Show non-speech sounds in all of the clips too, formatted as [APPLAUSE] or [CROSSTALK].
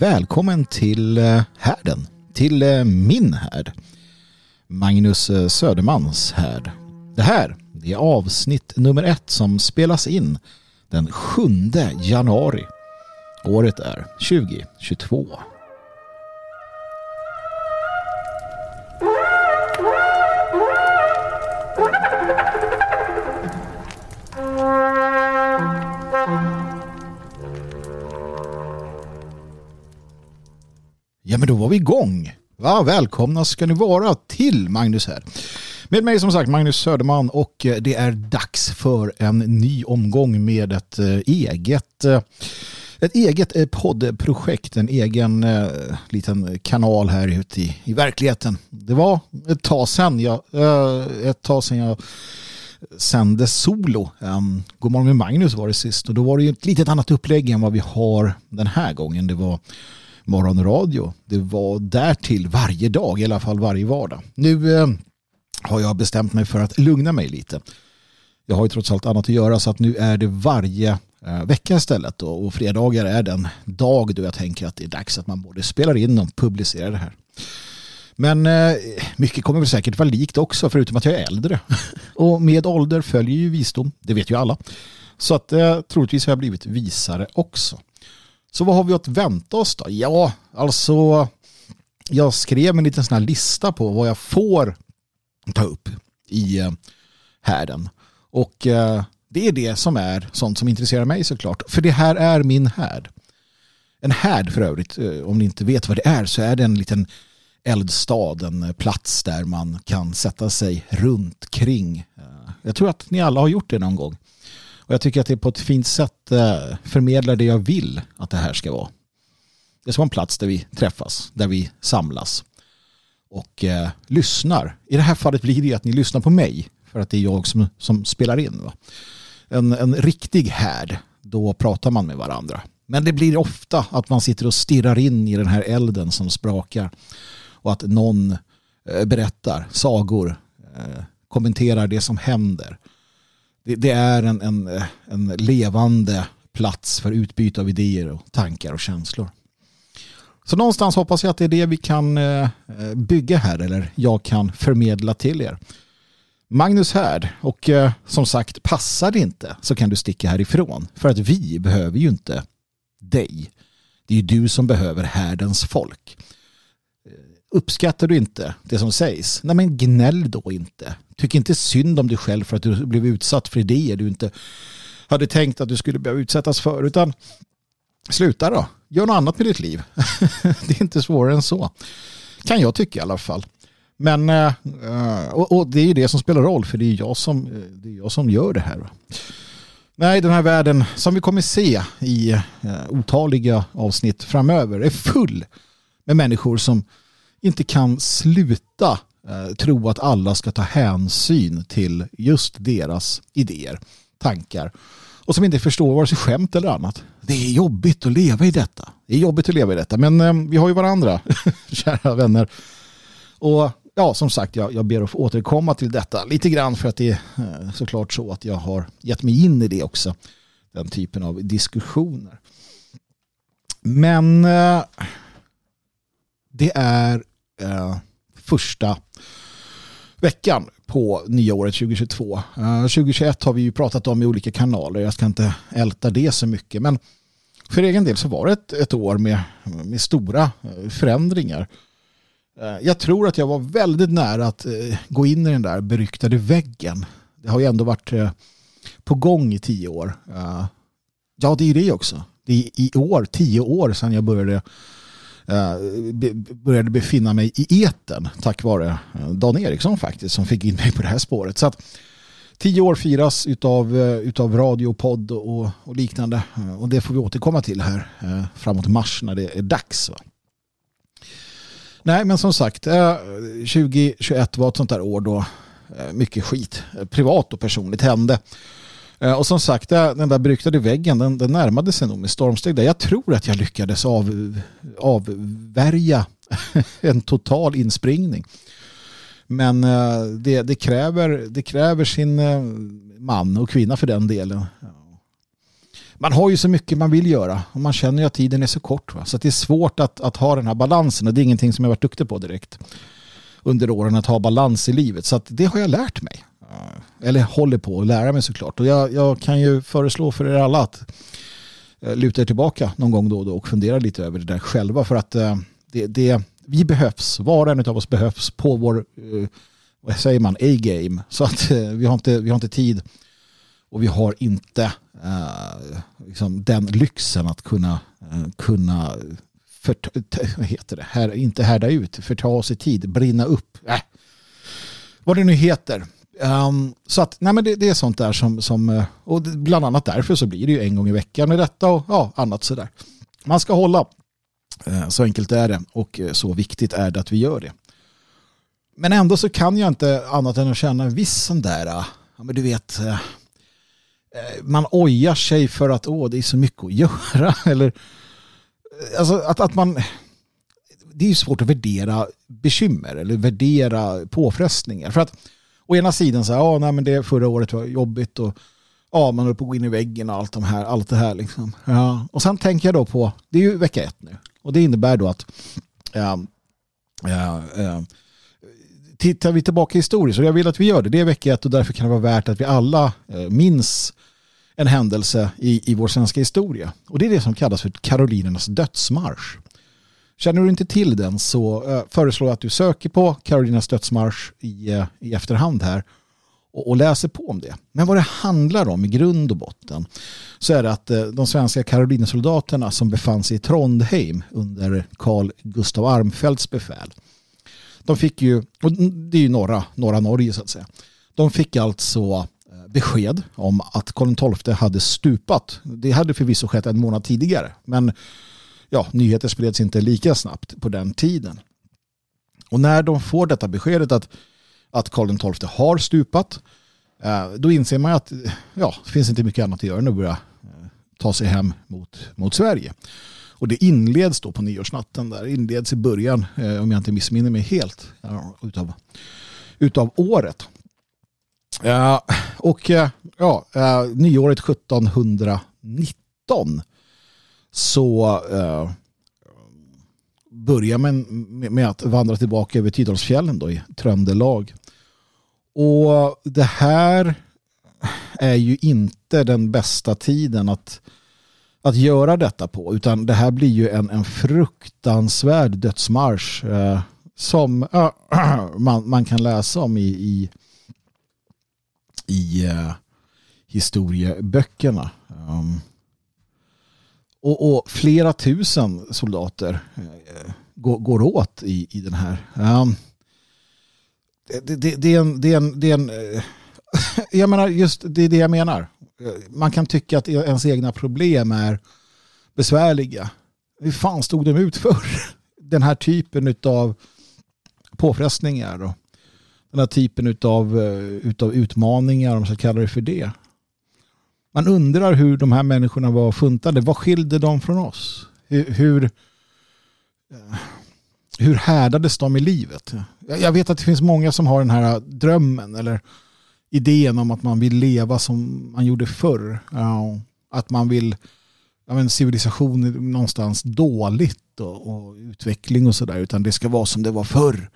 välkommen till eh, härden, till eh, min härd. Magnus eh, Södermans härd. Det här är avsnitt nummer ett som spelas in den 7 januari. Året är 2022. Ja men då var vi igång. Va, välkomna ska ni vara till Magnus här. Med mig som sagt Magnus Söderman och eh, det är dags för en ny omgång med ett eh, eget eh, ett eget poddprojekt, en egen eh, liten kanal här ute i, i verkligheten. Det var ett tag sedan jag, eh, ett tag sedan jag sände solo. Ehm, um, Godmorgon med Magnus var det sist och då var det ju ett litet annat upplägg än vad vi har den här gången. Det var morgonradio. Det var därtill varje dag, i alla fall varje vardag. Nu eh, har jag bestämt mig för att lugna mig lite. Jag har ju trots allt annat att göra så att nu är det varje eh, vecka istället. Då. Och fredagar är den dag då jag tänker att det är dags att man både spelar in och publicerar det här. Men eh, mycket kommer väl säkert vara likt också förutom att jag är äldre. [LAUGHS] och med ålder följer ju visdom, det vet ju alla. Så att eh, troligtvis har jag blivit visare också. Så vad har vi att vänta oss då? Ja, alltså jag skrev en liten sån här lista på vad jag får ta upp i eh, härden. Och eh, det är det som är sånt som intresserar mig såklart. För det här är min härd. En härd för övrigt, eh, om ni inte vet vad det är så är det en liten eldstad, en plats där man kan sätta sig runt kring. Jag tror att ni alla har gjort det någon gång. Och jag tycker att det på ett fint sätt eh, förmedlar det jag vill att det här ska vara. Det ska vara en plats där vi träffas, där vi samlas och eh, lyssnar. I det här fallet blir det att ni lyssnar på mig för att det är jag som, som spelar in. Va? En, en riktig härd, då pratar man med varandra. Men det blir ofta att man sitter och stirrar in i den här elden som sprakar och att någon eh, berättar sagor, eh, kommenterar det som händer det, det är en, en, en levande plats för utbyte av idéer och tankar och känslor. Så någonstans hoppas jag att det är det vi kan eh, bygga här eller jag kan förmedla till er. Magnus här och eh, som sagt passar det inte så kan du sticka härifrån för att vi behöver ju inte dig. Det är ju du som behöver härdens folk. Eh, uppskattar du inte det som sägs? Nej men gnäll då inte. Tyck inte synd om dig själv för att du blev utsatt för idéer du inte hade tänkt att du skulle behöva utsättas för. Utan sluta då. Gör något annat med ditt liv. [LAUGHS] det är inte svårare än så. Kan jag tycka i alla fall. Men, eh, eh, och, det är ju det som spelar roll för det är jag som, eh, det är jag som gör det här. Nej, den här världen som vi kommer se i otaliga avsnitt framöver är full med människor som inte kan sluta eh, tro att alla ska ta hänsyn till just deras idéer, tankar och som inte förstår vare sig skämt eller annat. Det är jobbigt att leva i detta. Det är jobbigt att leva i detta, men eh, vi har ju varandra, [LAUGHS] kära vänner. Och ja, som sagt, jag, jag ber att få återkomma till detta lite grann för att det är eh, såklart så att jag har gett mig in i det också. Den typen av diskussioner. Men eh, det är eh, första veckan på nya året 2022. 2021 eh, har vi ju pratat om i olika kanaler. Jag ska inte älta det så mycket. Men för egen del så var det ett, ett år med, med stora eh, förändringar. Eh, jag tror att jag var väldigt nära att gå in i den där beryktade väggen. Det har ju ändå varit på gång i tio år. ja, det är det också. Det är i år, tio år sedan jag började Eh, började befinna mig i eten tack vare eh, Dan Eriksson faktiskt som fick in mig på det här spåret. Så att tio år firas utav, eh, utav radio, podd och, och liknande och det får vi återkomma till här framåt mars när det är dags. Nej men som sagt 2021 var ett sånt där år då mycket skit privat och personligt hände. Eh, och som sagt, den där beryktade väggen den, den närmade sig nog med stormsteg. Där. Jag tror att jag lyckades av, avvärja [LAUGHS] en total inspringning. Men eh, det, det, kräver, det kräver sin eh, man och kvinna för den delen. man har ju så mycket man vill göra och man känner ju att tiden är så kort. Va? Så det är svårt att, att ha den här balansen och det är ingenting som jag varit duktig på direkt under åren att ha balans i livet. Så det har jag lärt mig. Eller håller på att lära mig såklart. Och jag, jag kan ju föreslå för er alla att eh, luta er tillbaka någon gång då och då och fundera lite över det där själva. För att eh, det, det, vi behövs, var och en av oss behövs på vår, eh, vad säger man, A-game. Så att vi har, inte, vi har inte tid och vi har inte liksom den lyxen att kunna, kunna för, vad heter det? Här, inte härda ut, förta oss i tid, brinna upp. Äh. Vad det nu heter. Um, så att, nej men det, det, är sånt där som, som eh, och bland annat därför så blir det ju en gång i veckan med detta och ja, annat sådär. Man ska hålla, eh, så enkelt är det och eh, så viktigt är det att vi gör det. Men ändå så kan jag inte annat än att känna en viss sån där, ja men du vet, man ojar sig för att åh, det är så mycket att [LAUGHS] göra. Eller, alltså att, att man, det är ju svårt att värdera bekymmer eller värdera påfrestningar. För att å ena sidan så här, ja, nej, men det förra året var jobbigt och ja, man höll på att gå in i väggen och allt, de här, allt det här. Liksom. Ja. Och sen tänker jag då på, det är ju vecka ett nu och det innebär då att äh, äh, tittar vi tillbaka historiskt och jag vill att vi gör det, det är vecka ett och därför kan det vara värt att vi alla eh, minns en händelse i, i vår svenska historia. Och det är det som kallas för Karolinernas dödsmarsch. Känner du inte till den så eh, föreslår jag att du söker på Karolinas dödsmarsch i, eh, i efterhand här och, och, läser på om det. Men vad det handlar om i grund och botten så är det att eh, de svenska Karolinesoldaterna som befann sig i Trondheim under Carl Gustav Armfeldts befäl de fick ju, och det är ju norra, norra Norge så att säga, de fick alltså besked om att Karl XII hade stupat. Det hade förvisso skett en månad tidigare, men ja, nyheter spreds inte lika snabbt på den tiden. Och när de får detta beskedet att, att Karl XII har stupat, eh, då inser man att ja, det finns inte mycket annat att göra än att börja eh, ta sig hem mot, mot Sverige. Och det inleds då på nyårsnatten där, inleds i början, eh, om jag inte missminner mig helt, utav, utav året. Och ja, nyåret 1719 så eh, börjar man med att vandra tillbaka över Tidalsfjällen då i Tröndelag. Och det här är ju inte den bästa tiden att, att göra detta på utan det här blir ju en, en fruktansvärd dödsmarsch eh, som äh, [CLEARS THROAT] man, man kan läsa om i, i i eh, historieböckerna. Um, och, och, flera tusen soldater eh, går, går åt i, i den här. Um, det, det, det, är en, det är en, det är en eh, [LAUGHS] jag menar just det är det jag menar. Eh, man kan tycka att e-, ens egna problem är besvärliga. Hur fan stod de ut för? [LAUGHS] Den här typen av påfrestningar och den här typen av utav utmaningar, om man ska kalla det för det. Man undrar hur de här människorna var funtade. Vad skilde de från oss? Hur, hur, eh, hur härdades de i livet? Jag vet att det finns många som har den här drömmen eller idén om att man vill leva som man gjorde förr. Att man vill, ja men civilisation någonstans dåligt och, och utveckling och sådär. Utan det ska vara som det var förr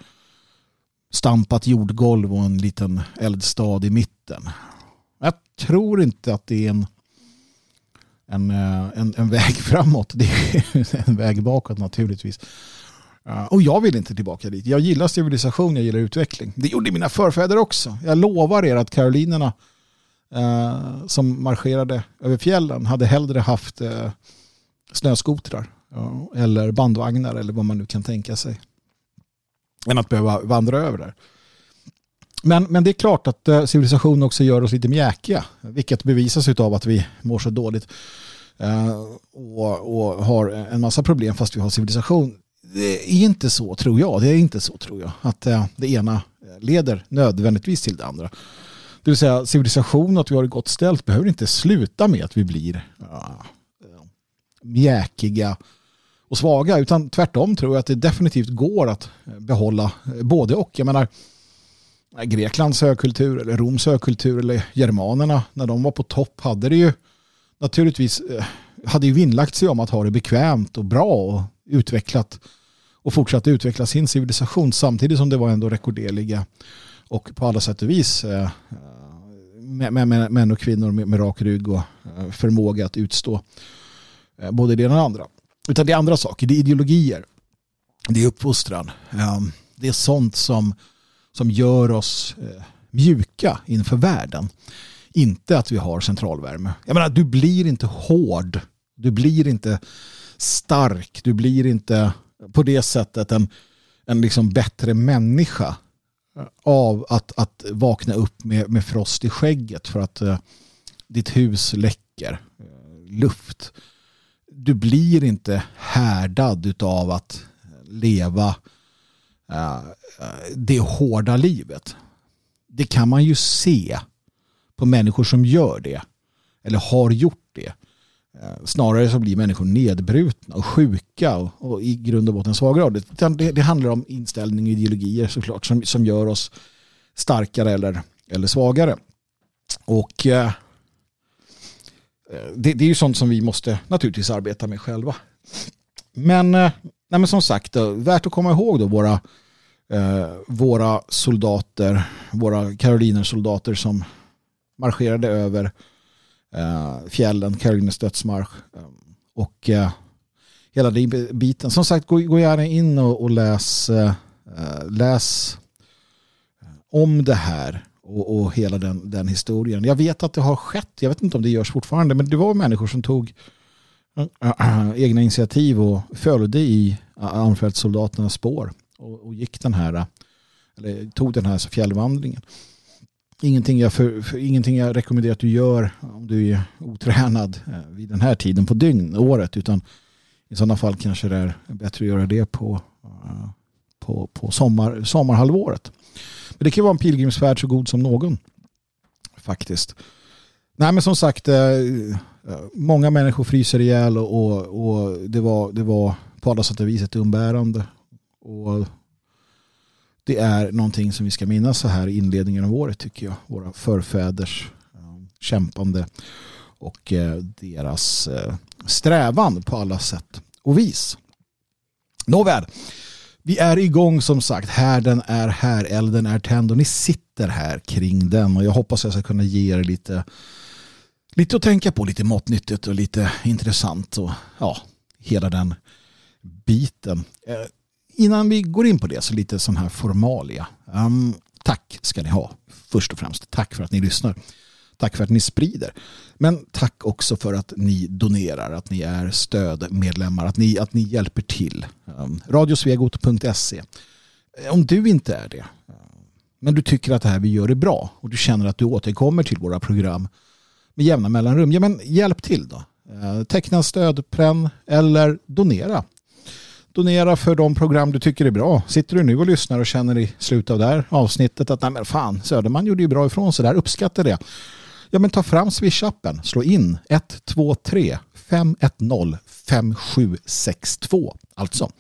stampat jordgolv och en liten eldstad i mitten. Jag tror inte att det är en, en, eh, en, en väg [LAUGHS] framåt. Det är en väg bakåt naturligtvis. Eh, och jag vill inte tillbaka dit. Jag gillar civilisation, jag gillar utveckling. Det gjorde mina förfäder också. Jag lovar er att karolinerna eh, som marscherade över fjällen hade hellre haft eh, snöskotrar eh, eller bandvagnar eller vad man nu kan tänka sig än att behöva vandra över där. Men, men det är klart att eh, civilisation också gör oss lite mjäkiga, vilket bevisas av att vi mår så dåligt eh, och, och, har en massa problem fast vi har civilisation. Det är inte så tror jag, det är inte så tror jag, att eh, det ena leder nödvändigtvis till det andra. Det vill säga civilisation och att vi har det gott ställt behöver inte sluta med att vi blir ja, mjäkiga och svaga utan tvärtom tror jag att det definitivt går att behålla både och. Jag menar Greklands högkultur eller Roms högkultur eller germanerna när de var på topp hade det ju naturligtvis eh, hade ju vinnlagt sig om att ha det bekvämt och bra och utvecklat och fortsatt utveckla sin civilisation samtidigt som det var ändå rekorderliga och på alla sätt och vis eh, eh, med män och kvinnor med, med rak rygg och förmåga att utstå både det ena och det andra. Utan det är andra saker, det är ideologier, det är uppfostran, ehm, det är sånt som, som gör oss eh, mjuka inför världen. Inte att vi har centralvärme. Jag menar, du blir inte hård, du blir inte stark, du blir inte på det sättet en, en liksom bättre människa av att, att vakna upp med, med frost i skägget för att eh, ditt hus läcker eh, luft. Du blir inte härdad av att leva Eh, eh, det hårda livet. Det kan man ju se på människor som gör det eller har gjort det. Eh, snarare så blir människor nedbrutna och sjuka och, och i grund och botten svaga. Det, det, det handlar om inställning och ideologier såklart som, som gör oss starkare eller, eller svagare. Och eh, det, det, är ju sånt som vi måste naturligtvis arbeta med själva. Men, eh, nej men som sagt, då, värt att komma ihåg då våra, eh, våra soldater, våra karolinersoldater som marscherade över eh, fjällen, Karolines dödsmarsch. Eh, och eh, hela den biten. Som sagt, gå, gå gärna in och, och läs, eh, eh läs om det här och, och hela den, den, historien. Jag vet att det har skett, jag vet inte om det görs fortfarande, men det var människor som tog [CLEARS THROAT] egna initiativ och följde i Armfeldtsoldaternas spår och, och, gick den här, eller tog den här fjällvandringen. Ingenting jag, för, för, ingenting jag rekommenderar att du gör om du är otränad eh, vid den här tiden på dygn, året, utan i sådana fall kanske det är bättre att göra det på, eh, på, på sommar, sommarhalvåret. Men det kan vara en pilgrimsfärd så god som någon. Faktiskt. Nej men som sagt, eh, Eh, många människor fryser ihjäl och, och, och det, var, det var på alla sätt och vis ett umbärande. Och det är någonting som vi ska minnas så här i inledningen av året tycker jag. Våra förfäders eh, kämpande och eh, deras strävan på alla sätt och vis. Nåväl, vi är igång som sagt. Härden är här, elden är tänd och ni sitter här kring den och jag hoppas jag ska kunna ge er lite, lite att tänka på, lite matnyttigt och lite intressant och ja, hela den biten. Eh, innan vi går in på det så lite sån här formalia. Um, tack ska ni ha först och främst. Tack för att ni lyssnar. Tack för att ni sprider. Men tack också för att ni donerar, att ni är stödmedlemmar, att ni, att ni hjälper till. Ehm, um, radiosvegot.se eh, Om du inte är det, eh, men du tycker att det här vi gör är bra och du känner att du återkommer till våra program med jämna mellanrum, ja men hjälp till då. Eh, teckna stödpren eller donera. Donera för de program du tycker är bra. Sitter du nu och lyssnar och känner i slutet av det här avsnittet att nej men fan, Söderman gjorde ju bra ifrån sig där, uppskattar det. Ja men ta fram Swish-appen, slå in 123 510 5762. Alltså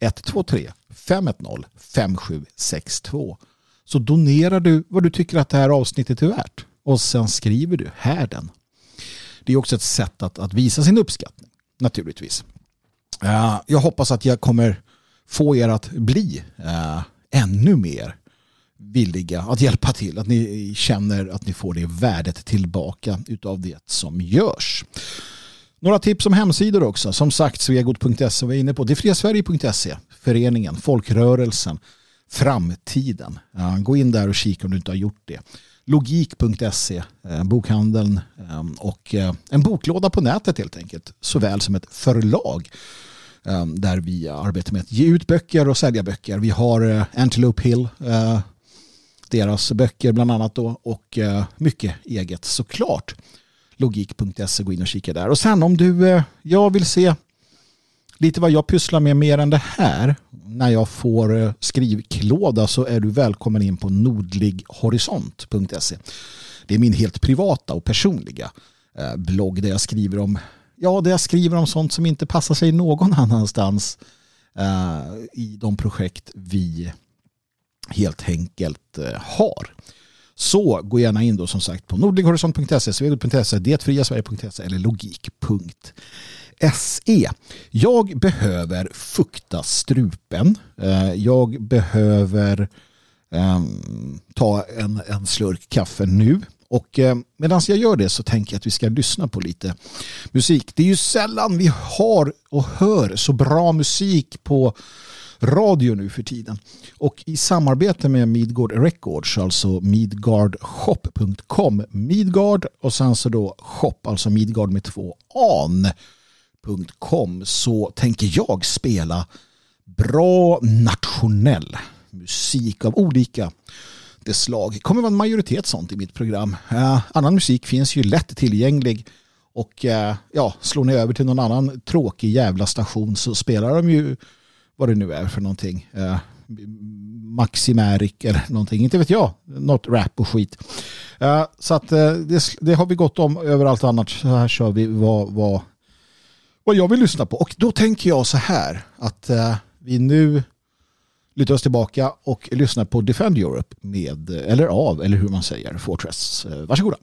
123 510 5762. Så donerar du vad du tycker att det här avsnittet är värt och sen skriver du härden. Det är också ett sätt att, att visa sin uppskattning naturligtvis. Uh, jag hoppas att jag kommer få er att bli uh, ännu mer villiga att hjälpa till. Att ni känner att ni får det värdet tillbaka utav det som görs. Några tips om hemsidor också. Som sagt, svegot.se var inne på. Det är föreningen, folkrörelsen, framtiden. Eh, gå in där och kika om du inte har gjort det. Logik.se, eh, bokhandeln eh, och eh, en boklåda på nätet helt enkelt. Såväl som ett förlag där vi arbetar med att ge ut böcker och sälja böcker. Vi har Antelope Hill deras böcker bland annat då och mycket eget såklart. Logik.se, gå in och kika där. Och sen om du, jag vill se lite vad jag pysslar med mer än det här när jag får eh, skrivklåda så är du välkommen in på nordlighorisont.se. Det är min helt privata och personliga eh, blogg där jag skriver om ja, där jag skriver om sånt som inte passar sig någon [LAUGHS] annanstans eh, i de projekt vi helt enkelt eh, har. Så gå gärna in då som sagt på nordlighorisont.se, svegot.se, detfriasverige.se eller logik.se. Jag behöver fukta strupen. Eh, jag behöver um, ta en, en slurk kaffe nu. Och eh, medan jag gör det så tänker jag att vi ska lyssna på lite musik. Det är ju sällan vi har och hör så bra musik på radio nu för tiden. Och i samarbete med Midgård Records, alltså midgardshop.com, Midgard och sen så då shop, alltså Midgard med två an.com så tänker jag spela bra nationell musik av olika det slag. Det kommer vara en majoritet sånt i mitt program. Eh, annan musik finns ju lätt tillgänglig och eh, ja, slår ni över till någon annan tråkig jävla station så spelar de ju vad det nu är för någonting. Eh, uh, Maximärik eller någonting, inte vet jag. Något rap och skit. Eh, så att eh, det, det, har vi gått om överallt annat. Så här kör vi vad, vad, vad jag vill lyssna på. Och då tänker jag så här att vi nu lutar oss tillbaka och lyssnar på Defend Europe med, eller av, eller hur man säger, Fortress. Varsågoda.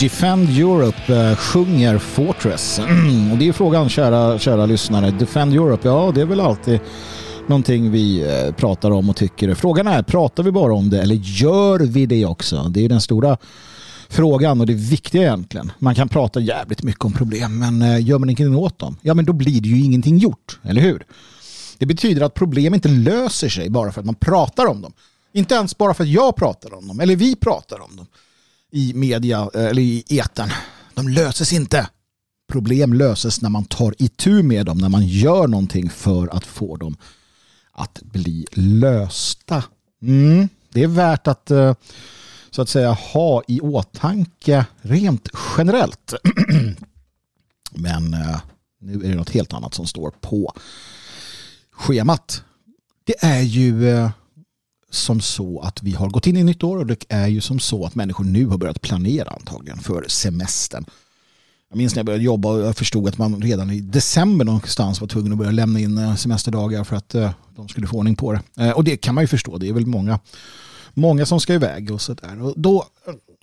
Defend Europe eh, sjunger Fortress. [CLEARS THROAT] Och det är frågan, kära, kära lyssnare. Defend Europe, ja det är väl alltid någonting vi eh, pratar om och tycker. Frågan är, pratar vi bara om det eller gör vi det också? Det är den stora frågan och det viktiga egentligen. Man kan prata jävligt mycket om problem men eh, gör man ingenting åt dem, ja men då blir det ju ingenting gjort, eller hur? Det betyder att problem inte löser sig bara för att man pratar om dem. Inte ens bara för att jag pratar om dem eller vi pratar om dem i media eh, eller i etern. De löses inte. Problem löses när man tar itu med dem, när man gör någonting för att få dem att bli lösta. Mm. Det är värt att eh, så att säga ha i åtanke rent generellt. [CLEARS THROAT] Men eh, nu är det något helt annat som står på schemat. Det är ju som så att vi har gått in i nytt år och det är ju som så att människor nu har börjat planera antagligen för semestern. Jag minns när jag började jobba och jag förstod att man redan i december någonstans var tvungen att börja lämna in eh, semesterdagar för att eh, de skulle få ordning på det. Eh, och det kan man ju förstå, det är väl många, många som ska iväg och sådär. Och då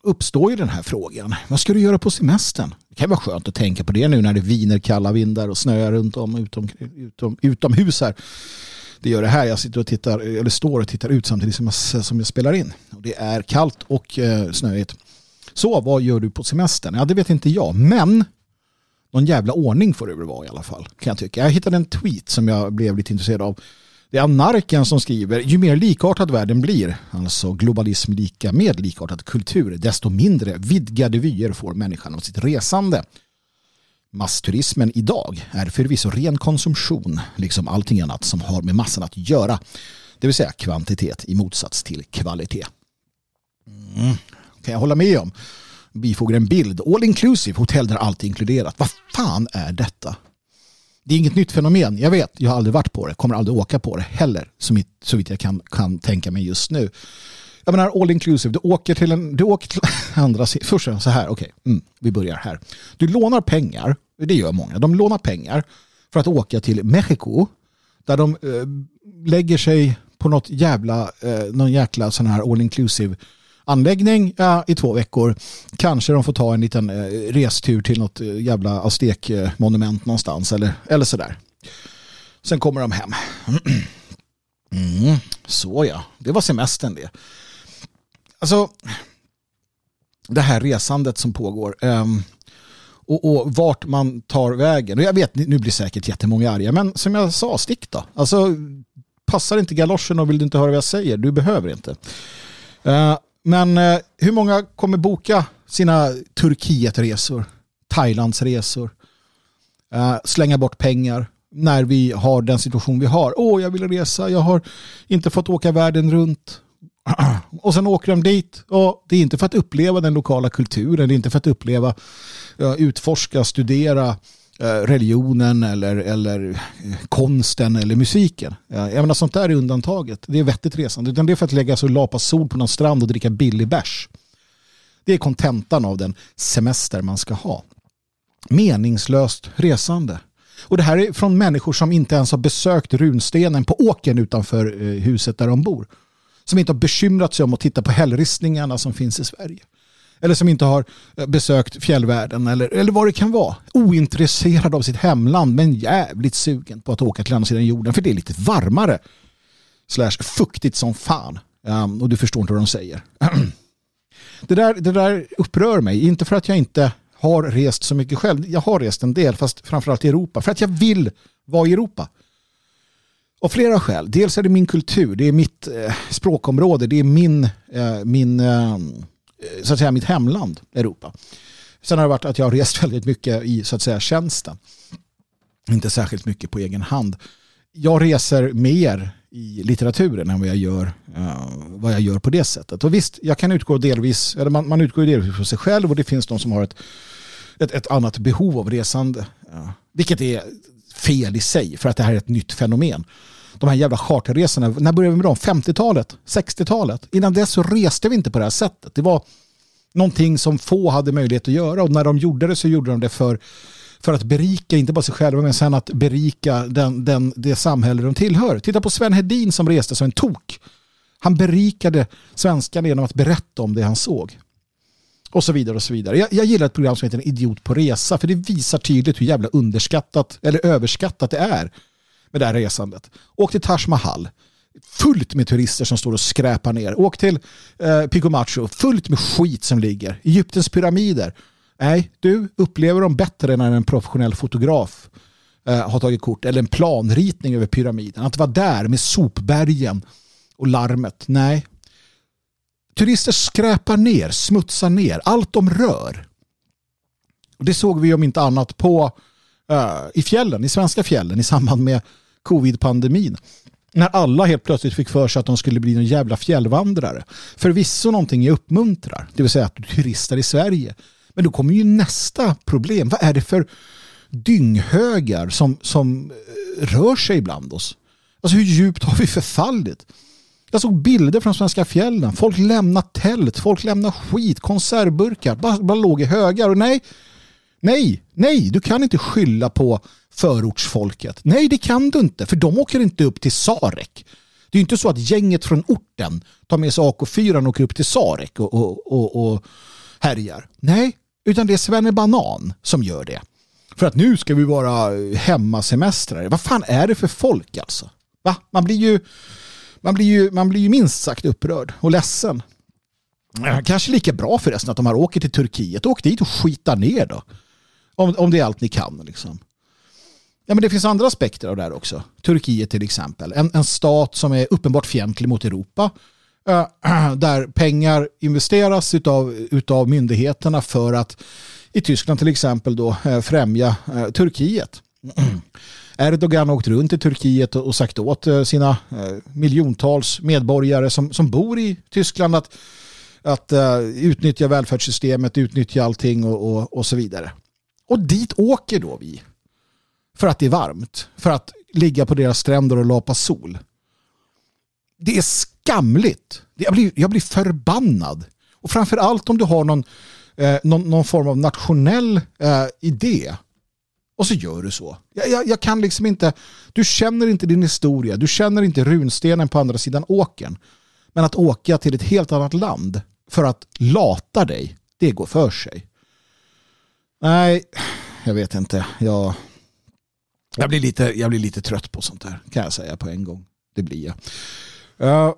uppstår ju den här frågan, vad ska du göra på semestern? Det kan vara skönt att tänka på det nu när det viner kalla vindar och snöar runt om utom, utom, utomhus här. Det gör det här, jag sitter och tittar, eller står och tittar ut samtidigt som jag, som jag spelar in. Och det är kallt och eh, snöigt. Så vad gör du på semestern? Ja, det vet inte jag. Men någon jävla ordning får det väl vara i alla fall. Kan jag tycka. Jag hittade en tweet som jag blev lite intresserad av. Det är Anarken som skriver, ju mer likartad världen blir, alltså globalism lika med likartad kultur, desto mindre vidgade vyer får människan av sitt resande. Massturismen idag är förvisso ren konsumtion, liksom allting annat som har med massan att göra. Det vill säga kvantitet i motsats till kvalitet. Mm kan jag hålla med om. Bifogar en bild. All inclusive, hotell där allt är inkluderat. Vad fan är detta? Det är inget nytt fenomen. Jag vet, jag har aldrig varit på det. Kommer aldrig åka på det heller. Så vitt jag kan, kan tänka mig just nu. Jag menar all inclusive. Du åker till en... Du åker till [LAUGHS] andra Först så här, okej. Okay. Mm, vi börjar här. Du lånar pengar. Det gör många. De lånar pengar för att åka till Mexiko. Där de eh, lägger sig på något jävla, eh, någon jäkla sån här all inclusive anläggning ja, i två veckor. Kanske de får ta en liten eh, restur till något eh, jävla aztekmonument eh, någonstans eller, eller sådär. Sen kommer de hem. [CLEARS THROAT] Mm, så ja, det var semestern det. Alltså, det här resandet som pågår. Um, och, och, vart man tar vägen. Och jag vet, nu blir säkert jättemånga arga, men som jag sa, stick då. Alltså, passar inte galoschen och vill du inte höra vad jag säger, du behöver inte. Uh, men uh, hur många kommer boka sina Turkietresor, Thailandsresor, uh, slänga bort pengar när vi har den situation vi har. Åh, jag vill resa, jag har inte fått åka världen runt. [CLEARS THROAT] Och sen åker de dit och det är inte för att uppleva den lokala kulturen, det är inte för att uppleva, utforska, studera eh, religionen eller, eller eh, konsten eller musiken. Jag menar sånt där är undantaget. Det är vettigt resande. Utan det är för att lägga sig och lapa sol på någon strand och dricka billig bärs. Det är kontentan av den semester man ska ha. Meningslöst resande. Och det här är från människor som inte ens har besökt runstenen på åken utanför eh, huset där de bor. Som inte har bekymrat sig om att titta på hällristningarna som finns i Sverige. Eller som inte har eh, besökt fjällvärlden eller, eller vad det kan vara. Ointresserad av sitt hemland men jävligt sugen på att åka till andra sidan jorden för det är lite varmare. Slash fuktigt som fan. Um, och du förstår inte vad de säger. [CLEARS THROAT] det, där, det där upprör mig. Inte för att jag inte har rest så mycket själv. Jag har rest en del fast framförallt i Europa. För att jag vill vara i Europa. Av flera skäl. Dels är det min kultur, det är mitt eh, språkområde, det är min, eh, min, eh, så att säga, mitt hemland, Europa. Sen har det varit att jag har rest [LAUGHS] väldigt mycket i så att säga tjänsten. Inte särskilt mycket på egen hand. Jag reser mer i litteraturen än vad jag gör, uh, vad jag gör på det sättet. Och visst, jag kan utgå delvis, eller man, man utgår delvis från sig själv och det finns de som har ett, ett, ett annat behov av resande. Uh, vilket är fel i sig för att det här är ett nytt fenomen. De här jävla charterresorna, när började vi med dem? 50-talet? 60-talet? Innan dess så reste vi inte på det här sättet. Det var någonting som få hade möjlighet att göra och när de gjorde det så gjorde de det för, för att berika, inte bara sig själva, men sen att berika den, den, det samhälle de tillhör. Titta på Sven Hedin som reste som en tok. Han berikade svenskarna genom att berätta om det han såg. Och så vidare och så vidare. Jag, jag gillar ett program som heter En idiot på resa för det visar tydligt hur jävla underskattat eller överskattat det är med det här resandet. Åk till Taj Mahal fullt med turister som står och skräpar ner. Åk till eh, Pico Macho, fullt med skit som ligger. Egyptens pyramider. Nej, du upplever dem bättre när en professionell fotograf eh, har tagit kort eller en planritning över pyramiden. Att vara där med sopbergen och larmet. Nej. Turister skräpar ner, smutsar ner, allt de rör. Det såg vi om inte annat på uh, i fjällen, i svenska fjällen i samband med covid-pandemin när alla helt plötsligt fick för sig att de skulle bli någon jävla fjällvandrare. Förvisso någonting jag uppmuntrar, det vill säga att du turistar i Sverige. Men då kommer ju nästa problem. Vad är det för dynghögar som, som eh, rör sig bland oss? Alltså hur djupt har vi förfallit? Jag såg bilder från svenska fjällen. Folk lämnade tält, folk lämnade skit, konservburkar. Bara, bara låg i högar. Och nej, nej, nej, du kan inte skylla på förortsfolket. Nej, det kan du inte, för de åker inte upp till Sarek. Det är inte så att gänget från orten tar med sig AK4 och åker upp till Sarek och, och, och, och härjar. Nej, utan det är Svenne Banan som gör det. För att nu ska vi vara hemmasemestrare. Vad fan är det för folk alltså? Va? Man, blir ju, man, blir ju, man blir ju minst sagt upprörd och ledsen. Kanske lika bra förresten att de har åkt till Turkiet. Åk dit och skita ner då. Om, om det är allt ni kan. Liksom. Ja, men det finns andra aspekter av det här också. Turkiet till exempel. En, en stat som är uppenbart fientlig mot Europa. Äh, [CLEARS THROAT] där pengar investeras utav, utav myndigheterna för att i Tyskland till exempel då, äh, främja Turkiet. [CLEARS THROAT] Erdogan har åkt runt i Turkiet och sagt åt eh, sina eh, miljontals medborgare som, som bor i Tyskland att, att eh, utnyttja välfärdssystemet, utnyttja allting och, och, och så vidare. Och dit åker då vi för att det är varmt. För att ligga på deras stränder och lapa sol. Det är skamligt. Jag blir, jag blir förbannad. Och framför allt om du har någon, eh, någon, någon, form av nationell eh, idé. Och så gör du så. Jag, jag, jag, kan liksom inte, du känner inte din historia. Du känner inte runstenen på andra sidan åken. Men att åka till ett helt annat land för att lata dig, det går för sig. Nej, jag vet inte. Jag, jag blir, lite, jag blir lite trött på sånt här kan jag säga på en gång. Det blir jag. Uh,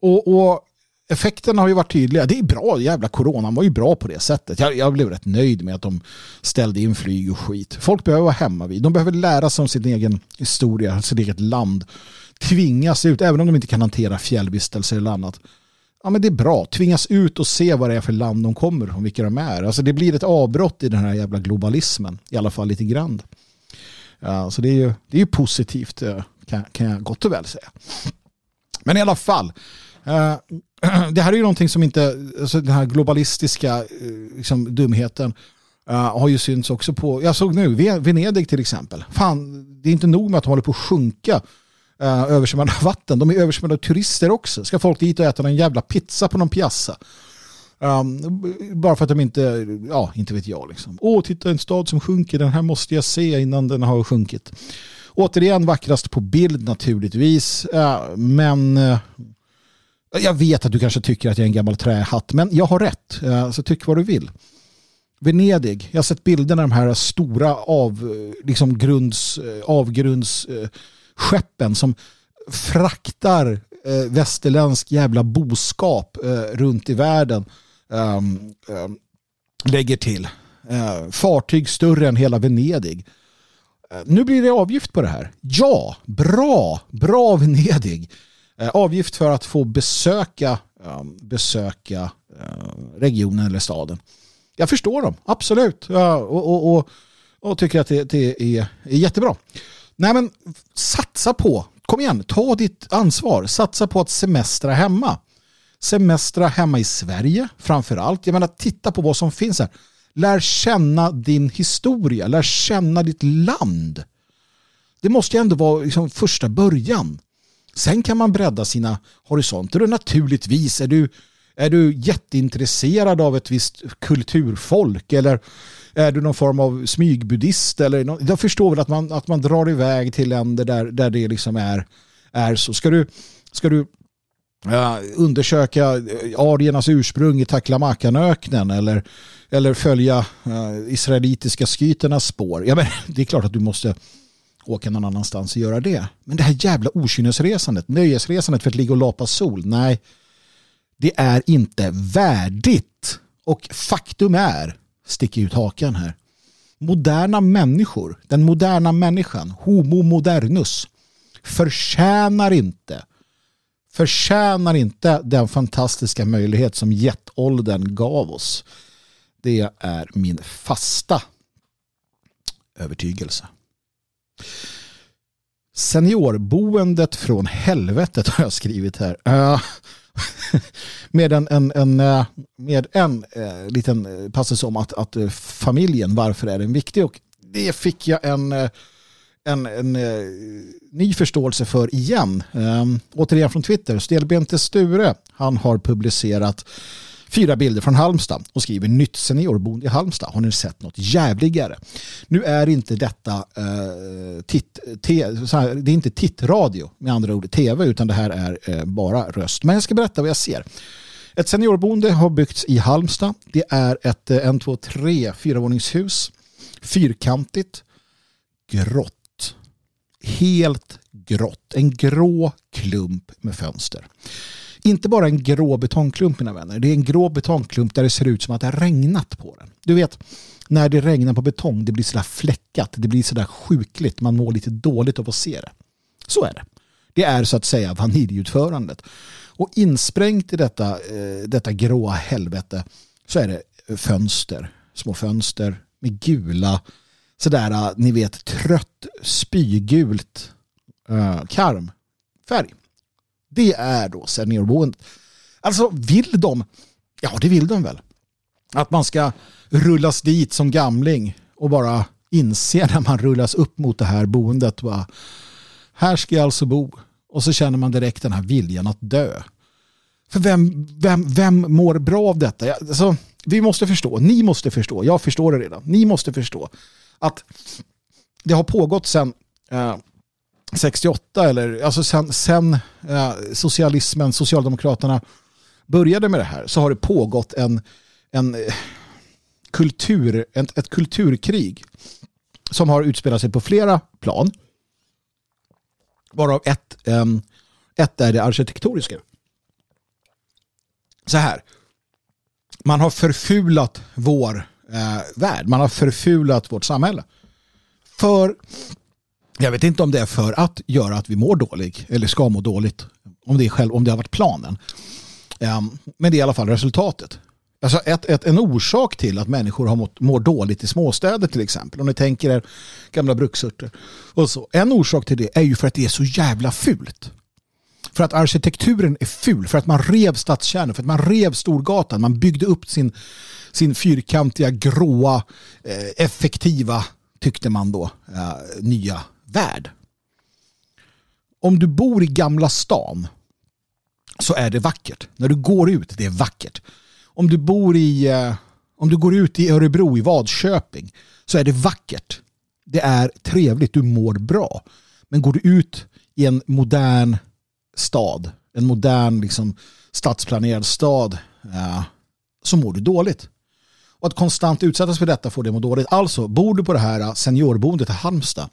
och, och effekterna har ju varit tydliga. Det är bra, jävla coronan var ju bra på det sättet. Jag, jag, blev rätt nöjd med att de ställde in flyg och skit. Folk behöver vara hemma vid. De behöver lära sig om sin egen historia, sitt eget land. Tvingas ut, även om de inte kan hantera fjällvistelser eller annat. Ja, men det är bra. Tvingas ut och se vad det är för land de kommer från, vilka de är. Alltså det blir ett avbrott i den här jävla globalismen. I alla fall lite grann. Ja, så det är ju, det är ju positivt eh, kan, kan jag gott och väl säga. Men i alla fall, Eh, [CLEARS THROAT] det här är ju någonting som inte, alltså den här globalistiska eh, liksom, dumheten eh, har ju synts också på, jag såg nu, Venedig till exempel. Fan, det är inte nog med att de håller på att sjunka uh, översvämmade [LAUGHS] vatten. De är översvämmade av turister också. Ska folk dit och äta en jävla pizza på någon piazza? Um, bara för att de inte, ja, inte vet jag. Liksom. Åh, titta en stad som sjunker, den här måste jag se innan den har sjunkit. Återigen vackrast på bild naturligtvis, uh, men uh, jag vet att du kanske tycker att jag är en gammal trähatt, men jag har rätt, eh, så tyck vad du vill. Venedig, jag har sett bilderna av de här stora av, eh, liksom grunds, eh, avgrundsskeppen som fraktar västerländsk jävla boskap runt i världen ehm, ehm, lägger till. Fartyg större än hela Venedig. nu blir det avgift på det här. Ja, bra, bra Venedig. Eh, avgift för att få besöka, eh, besöka eh, regionen eller staden. Jag förstår dem, absolut. och, och, och, och tycker att det, det är, är jättebra. Nej men satsa på, kom igen, ta ditt ansvar. Satsa på att semestra hemma. Semestra hemma i Sverige framför allt. Jag menar, titta på vad som finns här. Lär känna din historia, lär känna ditt land. Det måste ju ändå vara liksom första början. Sen kan man bredda sina horisonter och naturligtvis är du, är du jätteintresserad av ett visst kulturfolk eller är du någon form av smygbuddhist eller jag förstår väl att man, att man drar iväg till länder där, där det liksom är, är så. Ska du, ska du uh, undersöka eh, ariernas ursprung i Taklamakanöknen eller, eller följa uh, israelitiska skyternas spår? Ja, men, [LAUGHS] det är klart att du måste åka någon annanstans och göra det. Men det här jävla okynnesresandet, nöjesresandet för att ligga och lapa sol, nej, det är inte värdigt. Och faktum är sticker ut hakan här. Moderna människor, den moderna människan, homo modernus, förtjänar inte förtjänar inte den fantastiska möjlighet som jetåldern gav oss. Det är min fasta övertygelse. Seniorboendet från helvetet har jag skrivit här. Eh, [LAUGHS] med en, en, en, eh, med en eh, liten eh, passus om att, att familjen, varför är den viktig? Och det fick jag en, en, en, en ny förståelse för igen. Um, återigen från Twitter, Stelbente Sture, han har publicerat fyra bilder från Halmstad och skriver nytt seniorboende i Halmstad. Har ni sett något jävligare? Nu är inte detta uh, titt, te, här, det är inte tittradio med andra ord tv utan det här är uh, bara röst. Men jag ska berätta vad jag ser. Ett seniorboende har byggts i Halmstad. Det är ett uh, en, två, tre, fyravåningshus. Fyrkantigt. Grått. Helt grått. En grå klump med fönster. Inte bara en grå betongklump mina vänner. Det är en grå betongklump där det ser ut som att det har regnat på den. Du vet, när det regnar på betong, det blir sådär fläckat. Det blir sådär sjukligt. Man mår lite dåligt av att se det. Så är det. Det är så att säga vaniljutförandet. Och insprängt i detta, eh, detta gråa helvete så är det fönster. Små fönster med gula, sådär, eh, ni vet, trött spygult uh, karmfärg. Det är då seniorboendet. Alltså vill de, ja det vill de väl, att man ska rullas dit som gamling och bara inse när man rullas upp mot det här boendet. Bara, här ska jag alltså bo. Och så känner man direkt den här viljan att dö. För vem, vem, vem mår bra av detta? Alltså, vi måste förstå, ni måste förstå, jag förstår det redan, ni måste förstå att det har pågått sedan eh, 68 eller alltså sen, sen eh, socialismen, Socialdemokraterna började med det här så har det pågått en, en eh, kultur, ett, ett kulturkrig som har utspelat sig på flera plan. Varav ett, ett är det arkitektoniska. Så här. Man har förfulat vår eh, värld. Man har förfulat vårt samhälle. För jag vet inte om det är för att göra att vi mår dåligt eller ska må dåligt. Om det, är själv, om det har varit planen. Um, men det är i alla fall resultatet. Alltså ett, ett, en orsak till att människor har mått, mår dåligt i småstäder till exempel. Om ni tänker er gamla bruksorter. Och så. En orsak till det är ju för att det är så jävla fult. För att arkitekturen är ful. För att man rev stadskärnor. För att man rev Storgatan. Man byggde upp sin, sin fyrkantiga, gråa, eh, effektiva, tyckte man då, eh, nya värld. Om du bor i Gamla stan så är det vackert. När du går ut, det är vackert. Om du bor i, eh, om du går ut i Örebro, i Vadköping, så är det vackert. Det är trevligt, du mår bra. Men går du ut i en modern stad, en modern liksom, stadsplanerad stad, eh, så mår du dåligt. Och att konstant utsättas för detta får dig att må dåligt. Alltså, bor du på det här eh, seniorboendet i Halmstad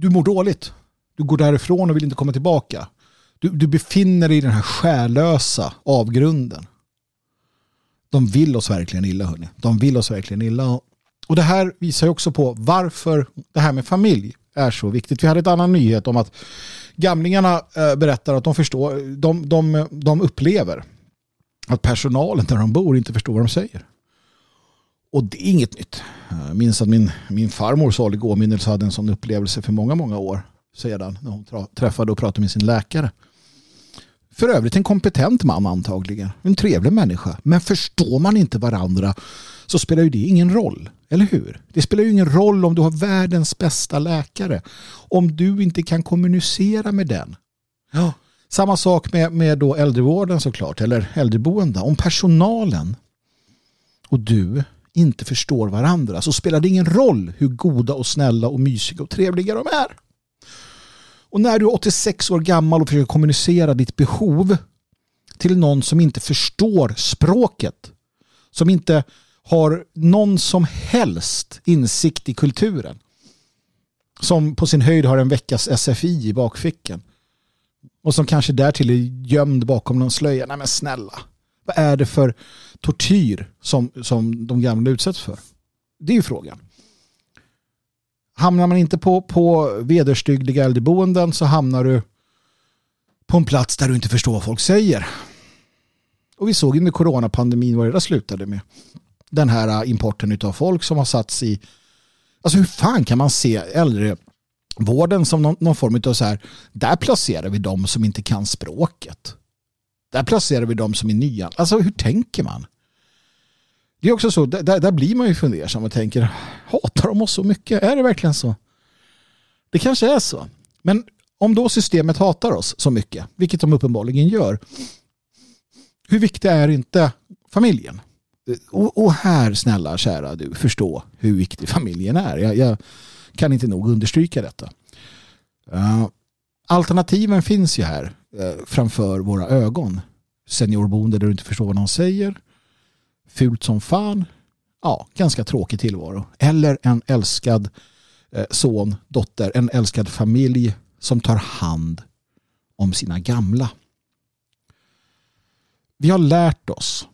du mår dåligt. Du går därifrån och vill inte komma tillbaka. Du, du befinner dig i den här själlösa avgrunden. De vill oss verkligen illa hörni. De vill oss verkligen illa. Och det här visar ju också på varför det här med familj är så viktigt. Vi hade ett annan nyhet om att gamlingarna eh, berättar att de förstår, de, de, de upplever att personalen där de bor inte förstår vad de säger. Och det är inget nytt. Jag minns att min, min farmor salig åminnelse hade en sån upplevelse för många, många år sedan när hon träffade och pratade med sin läkare. För övrigt en kompetent man antagligen. En trevlig människa. Men förstår man inte varandra så spelar ju det ingen roll. Eller hur? Det spelar ju ingen roll om du har världens bästa läkare. Om du inte kan kommunicera med den. Ja. Samma sak med, med då äldrevården såklart. Eller äldreboende. Om personalen och du inte förstår varandra så spelar det ingen roll hur goda och snälla och mysiga och trevliga de är. Och när du är 86 år gammal och försöker kommunicera ditt behov till någon som inte förstår språket, som inte har någon som helst insikt i kulturen, som på sin höjd har en veckas SFI i bakfickan och som kanske därtill är gömd bakom någon slöja. Nej men snälla, vad är det för tortyr som, som de gamla utsätts för? Det är ju frågan. Hamnar man inte på, på vederstyggliga äldreboenden så hamnar du på en plats där du inte förstår vad folk säger. Och vi såg under coronapandemin vad det där slutade med. Den här äh, importen av folk som har satts i... Alltså hur fan kan man se äldrevården som någon, någon form av så här... Där placerar vi de som inte kan språket. Där placerar vi de som är nya. Alltså hur tänker man? Det är också så, där, där blir man ju fundersam och tänker, hatar de oss så mycket? Är det verkligen så? Det kanske är så. Men om då systemet hatar oss så mycket, vilket de uppenbarligen gör, hur viktig är inte familjen? Och, och här, snälla kära du, förstå hur viktig familjen är. Jag, jag kan inte nog understryka detta. Uh, alternativen finns ju här Eh, framför våra ögon. Seniorboende där du inte förstår vad någon säger fult som fan, ja, ganska tråkig tillvaro. Eller en älskad eh, son, dotter, en älskad familj som tar hand om sina gamla. Vi har lärt oss,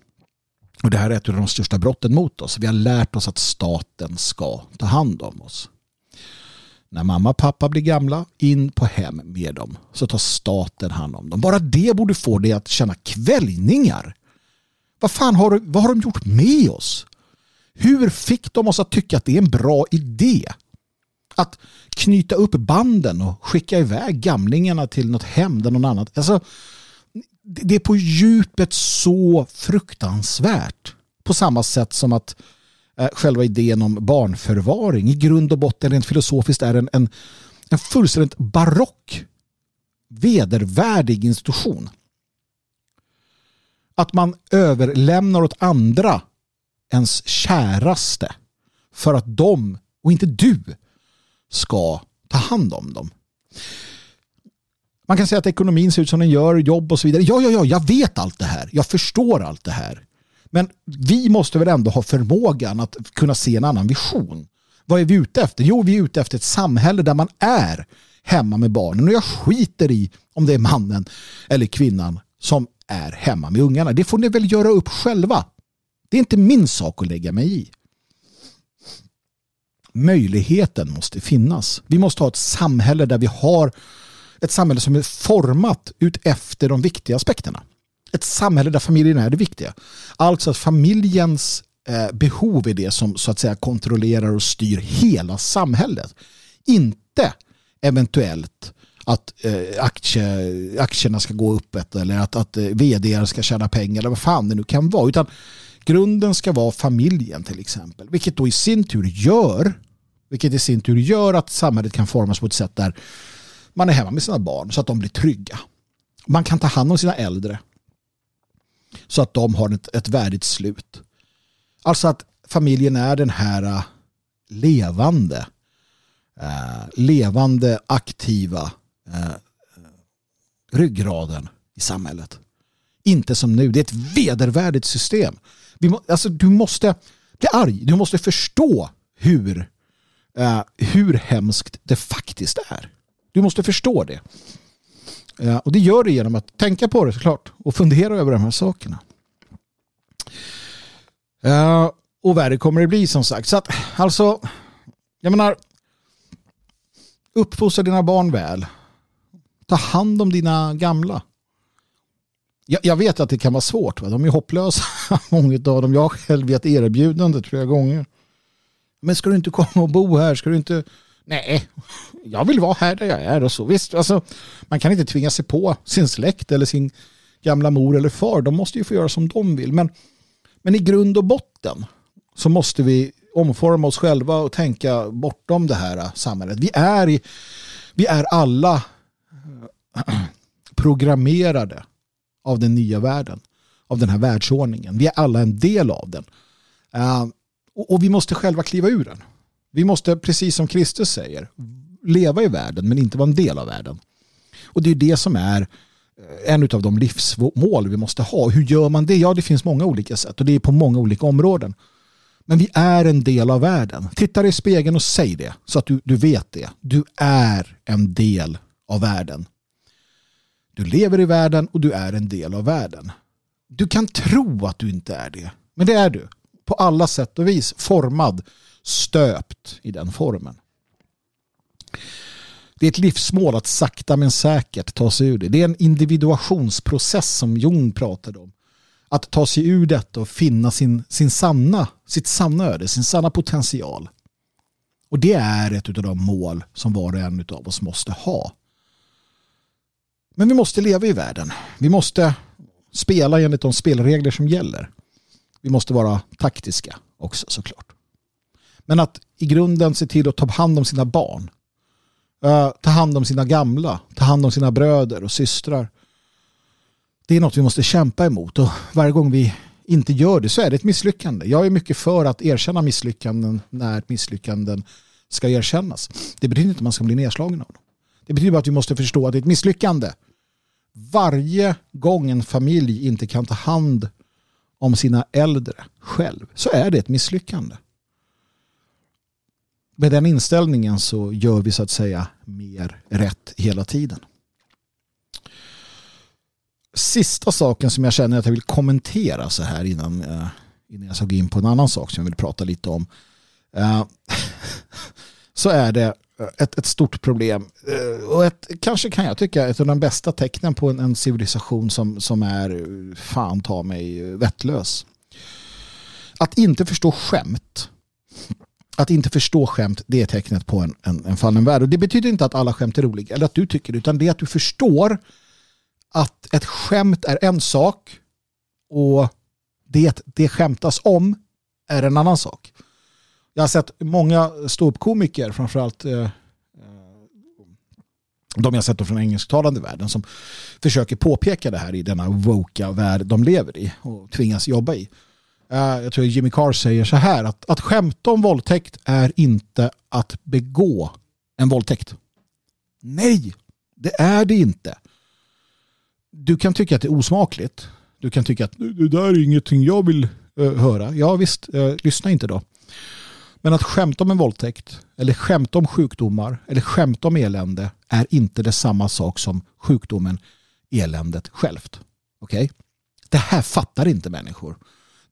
och det här är ett av de största brotten mot oss, vi har lärt oss att staten ska ta hand om oss. När mamma och pappa blir gamla, in på hem med dem, så tar staten hand om dem. Bara det borde få dig att känna kvällningar vad fan har, vad har de gjort med oss? Hur fick de oss att tycka att det är en bra idé? Att knyta upp banden och skicka iväg gamlingarna till något hem där någon annan... Alltså, det är på djupet så fruktansvärt. På samma sätt som att eh, Eh, själva idén om barnförvaring i grund och botten rent filosofiskt är en, en, en fullständigt barock vedervärdig institution att man överlämnar åt andra ens käraste för att de och inte du ska ta hand om dem. Man kan säga att ekonomin ser ut som den gör, jobb och så vidare. Ja, ja, ja, jag vet allt det här. Jag förstår allt det här. Men vi måste väl ändå ha förmågan att kunna se en annan vision. Vad är vi ute efter? Jo, vi är ute efter ett samhälle där man är hemma med barnen. Och jag skiter i om det är mannen eller kvinnan som är hemma med ungarna. Det får ni väl göra upp själva. Det är inte min sak att lägga mig i. Möjligheten måste finnas. Vi måste ha ett samhälle där vi har ett samhälle som är format ut efter de viktiga aspekterna. Ett samhälle där familjen är det viktiga. Alltså att familjens eh, behov är det som så att säga kontrollerar och styr hela samhället. Inte eventuellt att eh, aktie, aktierna ska gå upp eller att, att eh, vd ska tjäna pengar eller vad fan det nu kan vara. Utan grunden ska vara familjen till exempel. Vilket då i sin tur gör vilket i sin tur gör att samhället kan formas på ett sätt där man är hemma med sina barn så att de blir trygga. Man kan ta hand om sina äldre så att de har ett, ett värdigt slut. Alltså att familjen är den här äh, levande, eh, levande, aktiva eh, ryggraden i samhället. Inte som nu, det är ett vedervärdigt system. Vi må, alltså, du måste bli arg, du måste förstå hur, eh, hur hemskt det faktiskt är. Du måste förstå det. Eh, och det gör du genom att tänka på det såklart och fundera över de här sakerna. Eh, och värre kommer det bli som sagt. Så att alltså, jag menar, uppfostra dina barn väl. Ta hand om dina gamla. Jag, jag vet att det kan vara svårt. Va? De är hopplösa, [LAUGHS] många av dem. Jag har själv gett erbjudande flera gånger. Men ska du inte komma och bo här? Ska du inte... Nej, jag vill vara här där jag är och så. Visst, alltså, man kan inte tvinga sig på sin släkt eller sin gamla mor eller far. De måste ju få göra som de vill. Men, men i grund och botten så måste vi omforma oss själva och tänka bortom det här samhället. Vi är, i, vi är alla [CLEARS THROAT] programmerade av den nya världen, av den här världsordningen. Vi är alla en del av den. Eh, och, vi måste själva kliva ur den. Vi måste, precis som Kristus säger, leva i världen men inte vara en del av världen. Och det är det som är eh, en av de livsmål vi måste ha. Hur gör man det? Ja, det finns många olika sätt och det är på många olika områden. Men vi är en del av världen. Titta dig i spegeln och säg det så att du, du vet det. Du är en del av världen. Du lever i världen och du är en del av världen. Du kan tro att du inte är det, men det är du. På alla sätt och vis formad, stöpt i den formen. Det är ett livsmål att sakta men säkert ta sig ur det. Det är en individuationsprocess som Jung pratade om. Att ta sig ur detta och finna sin, sin sanna, sitt sanna öde, sin sanna potential. Och det är ett av de mål som var och en av oss måste ha. Men vi måste leva i världen. Vi måste spela enligt de spelregler som gäller. Vi måste vara taktiska också såklart. Men att i grunden se till att ta hand om sina barn. Uh, ta hand om sina gamla. Ta hand om sina bröder och systrar. Det är något vi måste kämpa emot och varje gång vi inte gör det så är det ett misslyckande. Jag är mycket för att erkänna misslyckanden när misslyckanden ska erkännas. Det betyder inte att man ska bli nedslagen av dem. Det betyder bara att vi måste förstå att det är ett misslyckande. Varje gång en familj inte kan ta hand om sina äldre själv så är det ett misslyckande. Med den inställningen så gör vi så att säga mer rätt hela tiden. Sista saken som jag känner att jag vill kommentera så här innan, eh, innan jag ska gå in på en annan sak som jag vill prata lite om. Eh, [LAUGHS] så är det eh, ett, ett stort problem. Och ett, kanske kan jag tycka ett av de bästa tecknen på en, en civilisation som, som är fan ta mig vettlös. Att inte förstå skämt att inte förstå skämt det är tecknet på en, en, en fallen värld. Och det betyder inte att alla skämt är roliga eller att du tycker det utan det är att du förstår att ett skämt är en sak och det det skämtas om är en annan sak. Jag har sett många ståuppkomiker, framförallt eh, eh de jag sett från engelsktalande världen som försöker påpeka det här i denna woka värld de lever i och tvingas jobba i. Eh, jag tror Jimmy Carr säger så här att att skämta om våldtäkt är inte att begå en våldtäkt. Nej, det är det inte du kan tycka att det är osmakligt. Du kan tycka att det där är ingenting jag vill uh, höra. Ja visst, uh, lyssna inte då. Men att skämta om en våldtäkt eller skämta om sjukdomar eller skämta om elände är inte det samma sak som sjukdomen, eländet självt. Okej? Okay? Det här fattar inte människor.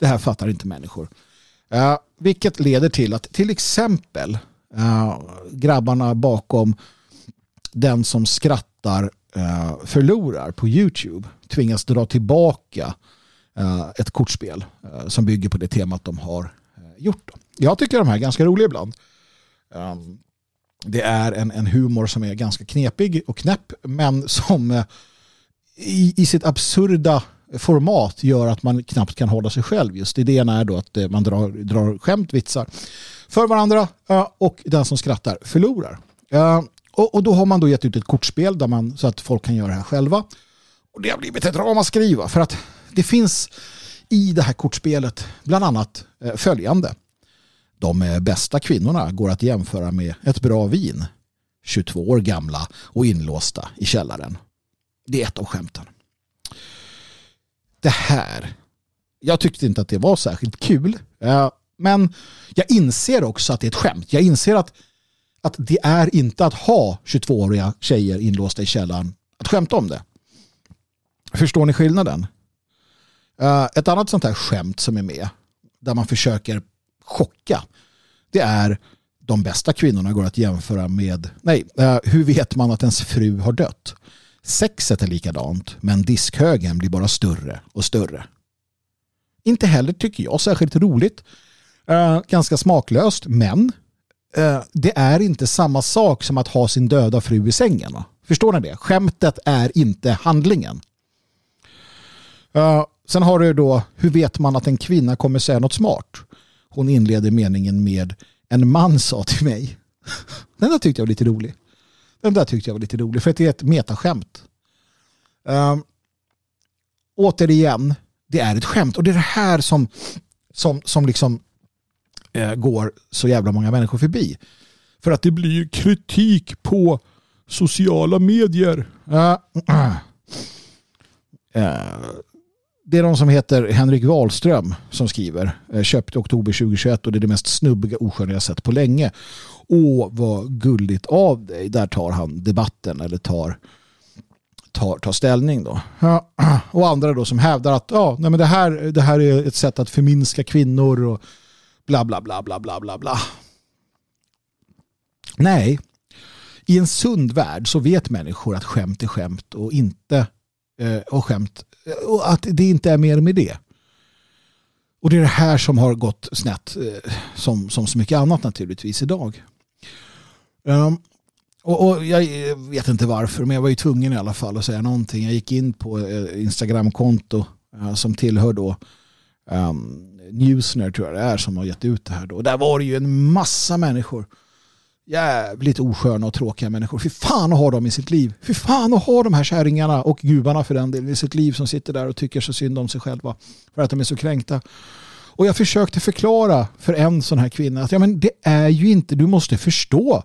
Det här fattar inte människor. Uh, vilket leder till att till exempel uh, grabbarna bakom den som skrattar uh, förlorar på YouTube tvingas dra tillbaka uh, ett kortspel uh, som bygger på det temat de har gjort. Jag tycker de här är ganska roliga ibland. Um, det är en, en humor som är ganska knepig och knäpp men som i, i sitt absurda format gör att man knappt kan hålla sig själv. Just idén är då att eh, man drar, drar skämt, vitsar för varandra eh, och den som skrattar förlorar. Eh, och, då har man då gett ut ett kortspel där man, så att folk kan göra det här själva. Och det har blivit ett ramaskriva för att det finns i det här kortspelet bland annat följande. De bästa kvinnorna går att jämföra med ett bra vin. 22 år gamla och inlåsta i källaren. Det är ett av skämten. Det här, jag tyckte inte att det var särskilt kul. Eh, men jag inser också att det är ett skämt. Jag inser att att det är inte att ha 22-åriga tjejer inlåsta i källaren att skämta om det. Förstår ni skillnaden? Eh, ett annat sånt här skämt som är med där man försöker chocka. Det är de bästa kvinnorna går att jämföra med, nej, eh, hur vet man att ens fru har dött? Sexet är likadant, men diskhögen blir bara större och större. Inte heller tycker jag särskilt roligt. Uh, ganska smaklöst, men uh, det är inte samma sak som att ha sin döda fru i sängen. Förstår ni det? Skämtet är inte handlingen. Uh, sen har du då, hur vet man att en kvinna kommer säga något smart? Hon inleder meningen med en man sa till mig. [LAUGHS] Den där tyckte jag var lite rolig. Den där tyckte jag var lite rolig för att det är ett metaskämt. Um, återigen, det är ett skämt och det är det här som, som, som liksom uh, går så jävla många människor förbi. För att det blir kritik på sociala medier. Uh, [CLEARS THROAT] det är de som heter Henrik Wahlström som skriver. Köpt i oktober 2021 och det är det mest snubbiga osköna jag sett på länge. Åh, vad gulligt av dig. Där tar han debatten eller tar, tar, tar ställning. Då. [CLEARS THROAT] Och andra då som hävdar att ja, nej men det, här, det här är ett sätt att förminska kvinnor och bla bla bla bla bla bla bla. Nej, i en sund värld så vet människor att skämt är skämt och inte eh, Eh, och skämt och att det inte är mer med det. Och det är det här som har gått snett eh, som, som så mycket annat naturligtvis idag. Um, och, och, jag eh, vet inte varför men jag var ju tvungen i alla fall att säga någonting. Jag gick in på Instagramkonto uh, som tillhör då um, Newsner tror jag det är som har gett ut det här då. Och där var det ju en massa människor jävligt osköna och tråkiga människor. Fy fan att ha dem i sitt liv. Fy fan att ha de här kärringarna och gubarna för den delen i sitt liv som sitter där och tycker så synd om sig själva för att de är så kränkta. Och jag försökte förklara för en sån här kvinna att ja, men det är ju inte, du måste förstå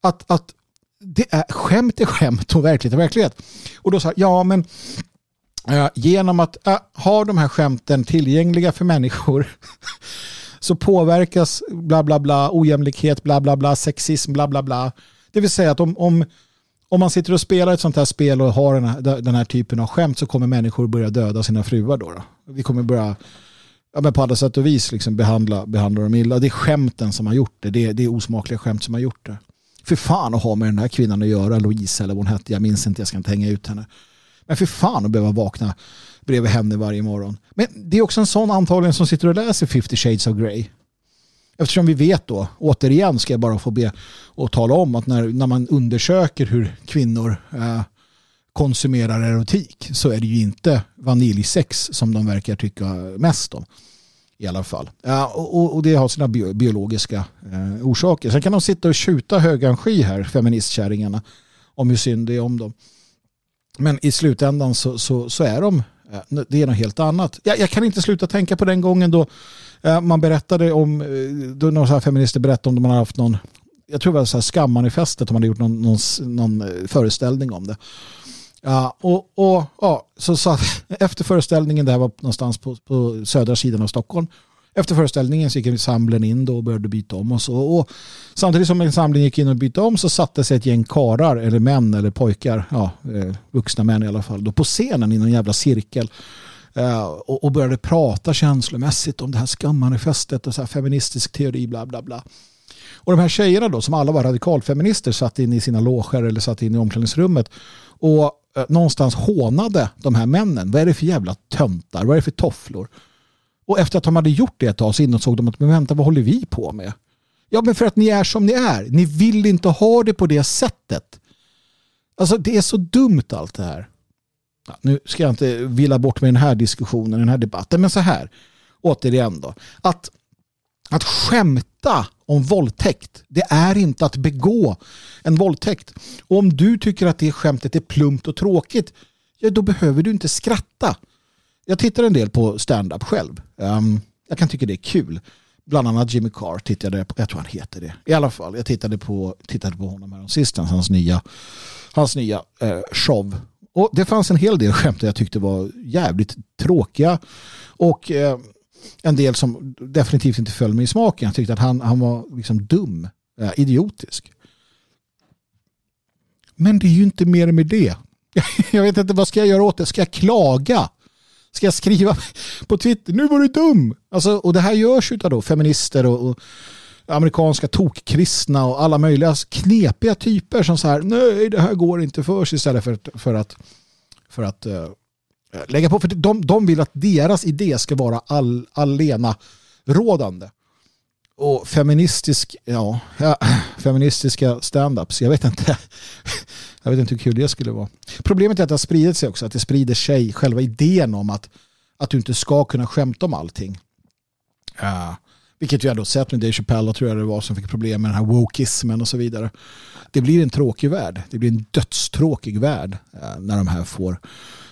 att, att det är, skämt är skämt och verklighet är verklighet. Och då sa jag, ja men äh, genom att äh, ha de här skämten tillgängliga för människor [LAUGHS] så påverkas bla bla bla, ojämlikhet, bla bla bla, sexism, bla bla bla. Det vill säga att om, om, om man sitter och spelar ett sånt här spel och har den här, den här typen av skämt så kommer människor börja döda sina fruar då. då. Vi kommer börja ja, men på alla sätt och vis liksom behandla, behandla dem illa. Det är skämten som har gjort det. Det är, det är osmakliga skämt som har gjort det. För fan att ha med den här kvinnan att göra, Louise eller vad hon hette, jag minns inte, jag ska inte hänga ut henne. Men för fan att behöva vakna bredvid henne varje morgon. Men det är också en sån antagligen som sitter och läser 50 shades of Grey. Eftersom vi vet då, återigen ska jag bara få be och tala om att när, när man undersöker hur kvinnor eh, konsumerar erotik så är det ju inte vaniljsex som de verkar tycka mest om. I alla fall. Eh, ja, och, och det har sina bio, biologiska eh, orsaker. Sen kan de sitta och tjuta högansky här, feministkärringarna, om hur synd det är om dem. Men i slutändan så, så, så är de Eh, det är något helt annat. Jag, jag, kan inte sluta tänka på den gången då eh, man berättade om, eh, då några feminister berättade om de hade haft någon, jag tror det var så här skammanifestet, de hade gjort någon, någon, någon föreställning om det. Ja, och, och ja, så, så [LAUGHS] efter föreställningen, det här var någonstans på, på södra sidan av Stockholm, efter föreställningen så gick ensemblen in då och började byta om och så. Och samtidigt som ensemblen gick in och bytte om så satte sig ett gäng karar eller män eller pojkar, ja, eh, vuxna män i alla fall, då på scenen i någon jävla cirkel eh, och, och började prata känslomässigt om det här skammanifestet och så här feministisk teori bla bla bla. Och de här tjejerna då som alla var radikalfeminister satt in i sina loger eller satt in i omklädningsrummet och eh, någonstans hånade de här männen. Vad är det för jävla töntar? Vad är det för tofflor? Och efter att de hade gjort det ett tag så insåg de att men vänta, vad håller vi på med? Ja, men för att ni är som ni är. Ni vill inte ha det på det sättet. Alltså det är så dumt allt det här. Ja, nu ska jag inte villa bort med den här diskussionen, den här debatten, men så här. Återigen då. Att, att skämta om våldtäkt, det är inte att begå en våldtäkt. Och om du tycker att det skämtet är plumpt och tråkigt, ja då behöver du inte skratta jag tittar en del på stand-up själv. Um, jag kan tycka det är kul. Bland annat Jimmy Carr tittade jag på, jag tror han heter det. I alla fall, jag tittade på, tittade på honom här sistens, hans nya, hans nya eh, show. Och det fanns en hel del skämt jag tyckte var jävligt tråkiga. Och eh, en del som definitivt inte föll mig i smaken. Jag tyckte att han, han var liksom dum, eh, idiotisk. Men det är ju inte mer med det. [LAUGHS] Jag vet inte, vad ska jag göra åt det? Ska jag klaga? Ska jag skriva på Twitter, nu var du dum. Alltså, och det här görs av då feminister och, och amerikanska tokkristna och alla möjliga knepiga typer som så här, nej det här går inte för sig istället för, för att, för att uh, lägga på. För de, de vill att deras idé ska vara all, allena rådande. Och feministisk, ja, ja [CLEARS THROAT] feministiska stand-ups, jag vet inte. Jag vet inte hur kul det skulle vara. Problemet är att det har spridit sig också, att det sprider sig själva idén om att, att du inte ska kunna skämta om allting. Uh, vilket vi har sett med Dave Chappelle, tror jag det var, som fick problem med den här wokismen och så vidare. Det blir en tråkig värld. Det blir en dödstråkig värld uh, när, de här får,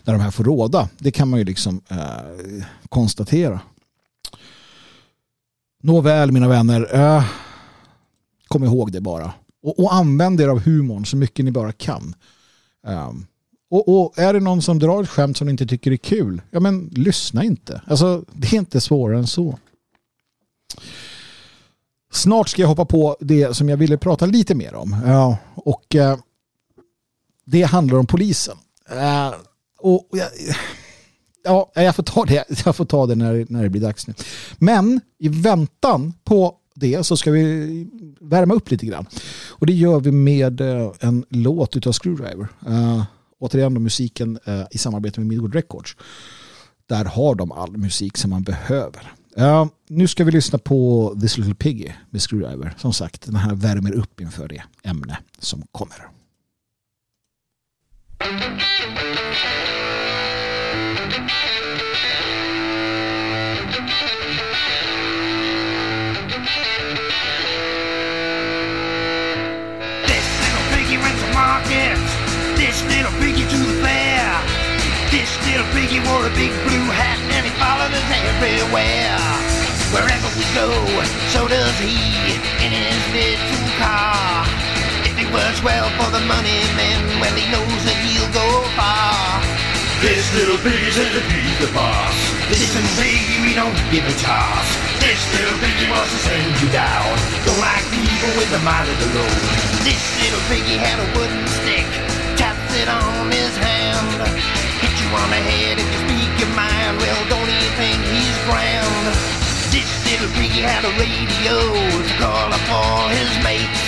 när de här får råda. Det kan man ju liksom uh, konstatera. Nåväl mina vänner, kom ihåg det bara. Och, och använd er av humorn så mycket ni bara kan. Um, och, och, är det någon som drar ett skämt som ni inte tycker är kul, ja men lyssna inte. Alltså det är inte svårare än så. Snart ska jag hoppa på det som jag ville prata lite mer om. Ja, och uh, det handlar om polisen. Uh, och jag, ja, jag får ta det, jag får ta det när, när det blir dags nu. Men i väntan på det så ska vi värma upp lite grann. Och det gör vi med eh, en låt utav Screwdriver. Uh, återigen då musiken uh, i samarbete med Midwood Records. Där har de all musik som man behöver. Uh, nu ska vi lyssna på This Little Piggy med Screwdriver. Som sagt, den här värmer upp inför det ämne som kommer. Little piggy wore a big blue hat and he followed us everywhere. Wherever we go, so does he in his little car. If he works well for the money man, well he knows that he'll go far. This little piggy says that he's the boss. Listen, piggy, we don't give a toss. This little piggy wants to send you down. Don't like people with the mind of their own. This little piggy had a wooden stick, taps it on his hand. Hit you on the head if you speak your mind. Well, don't you think he's grand? This little piggy had a radio to call up all his mates.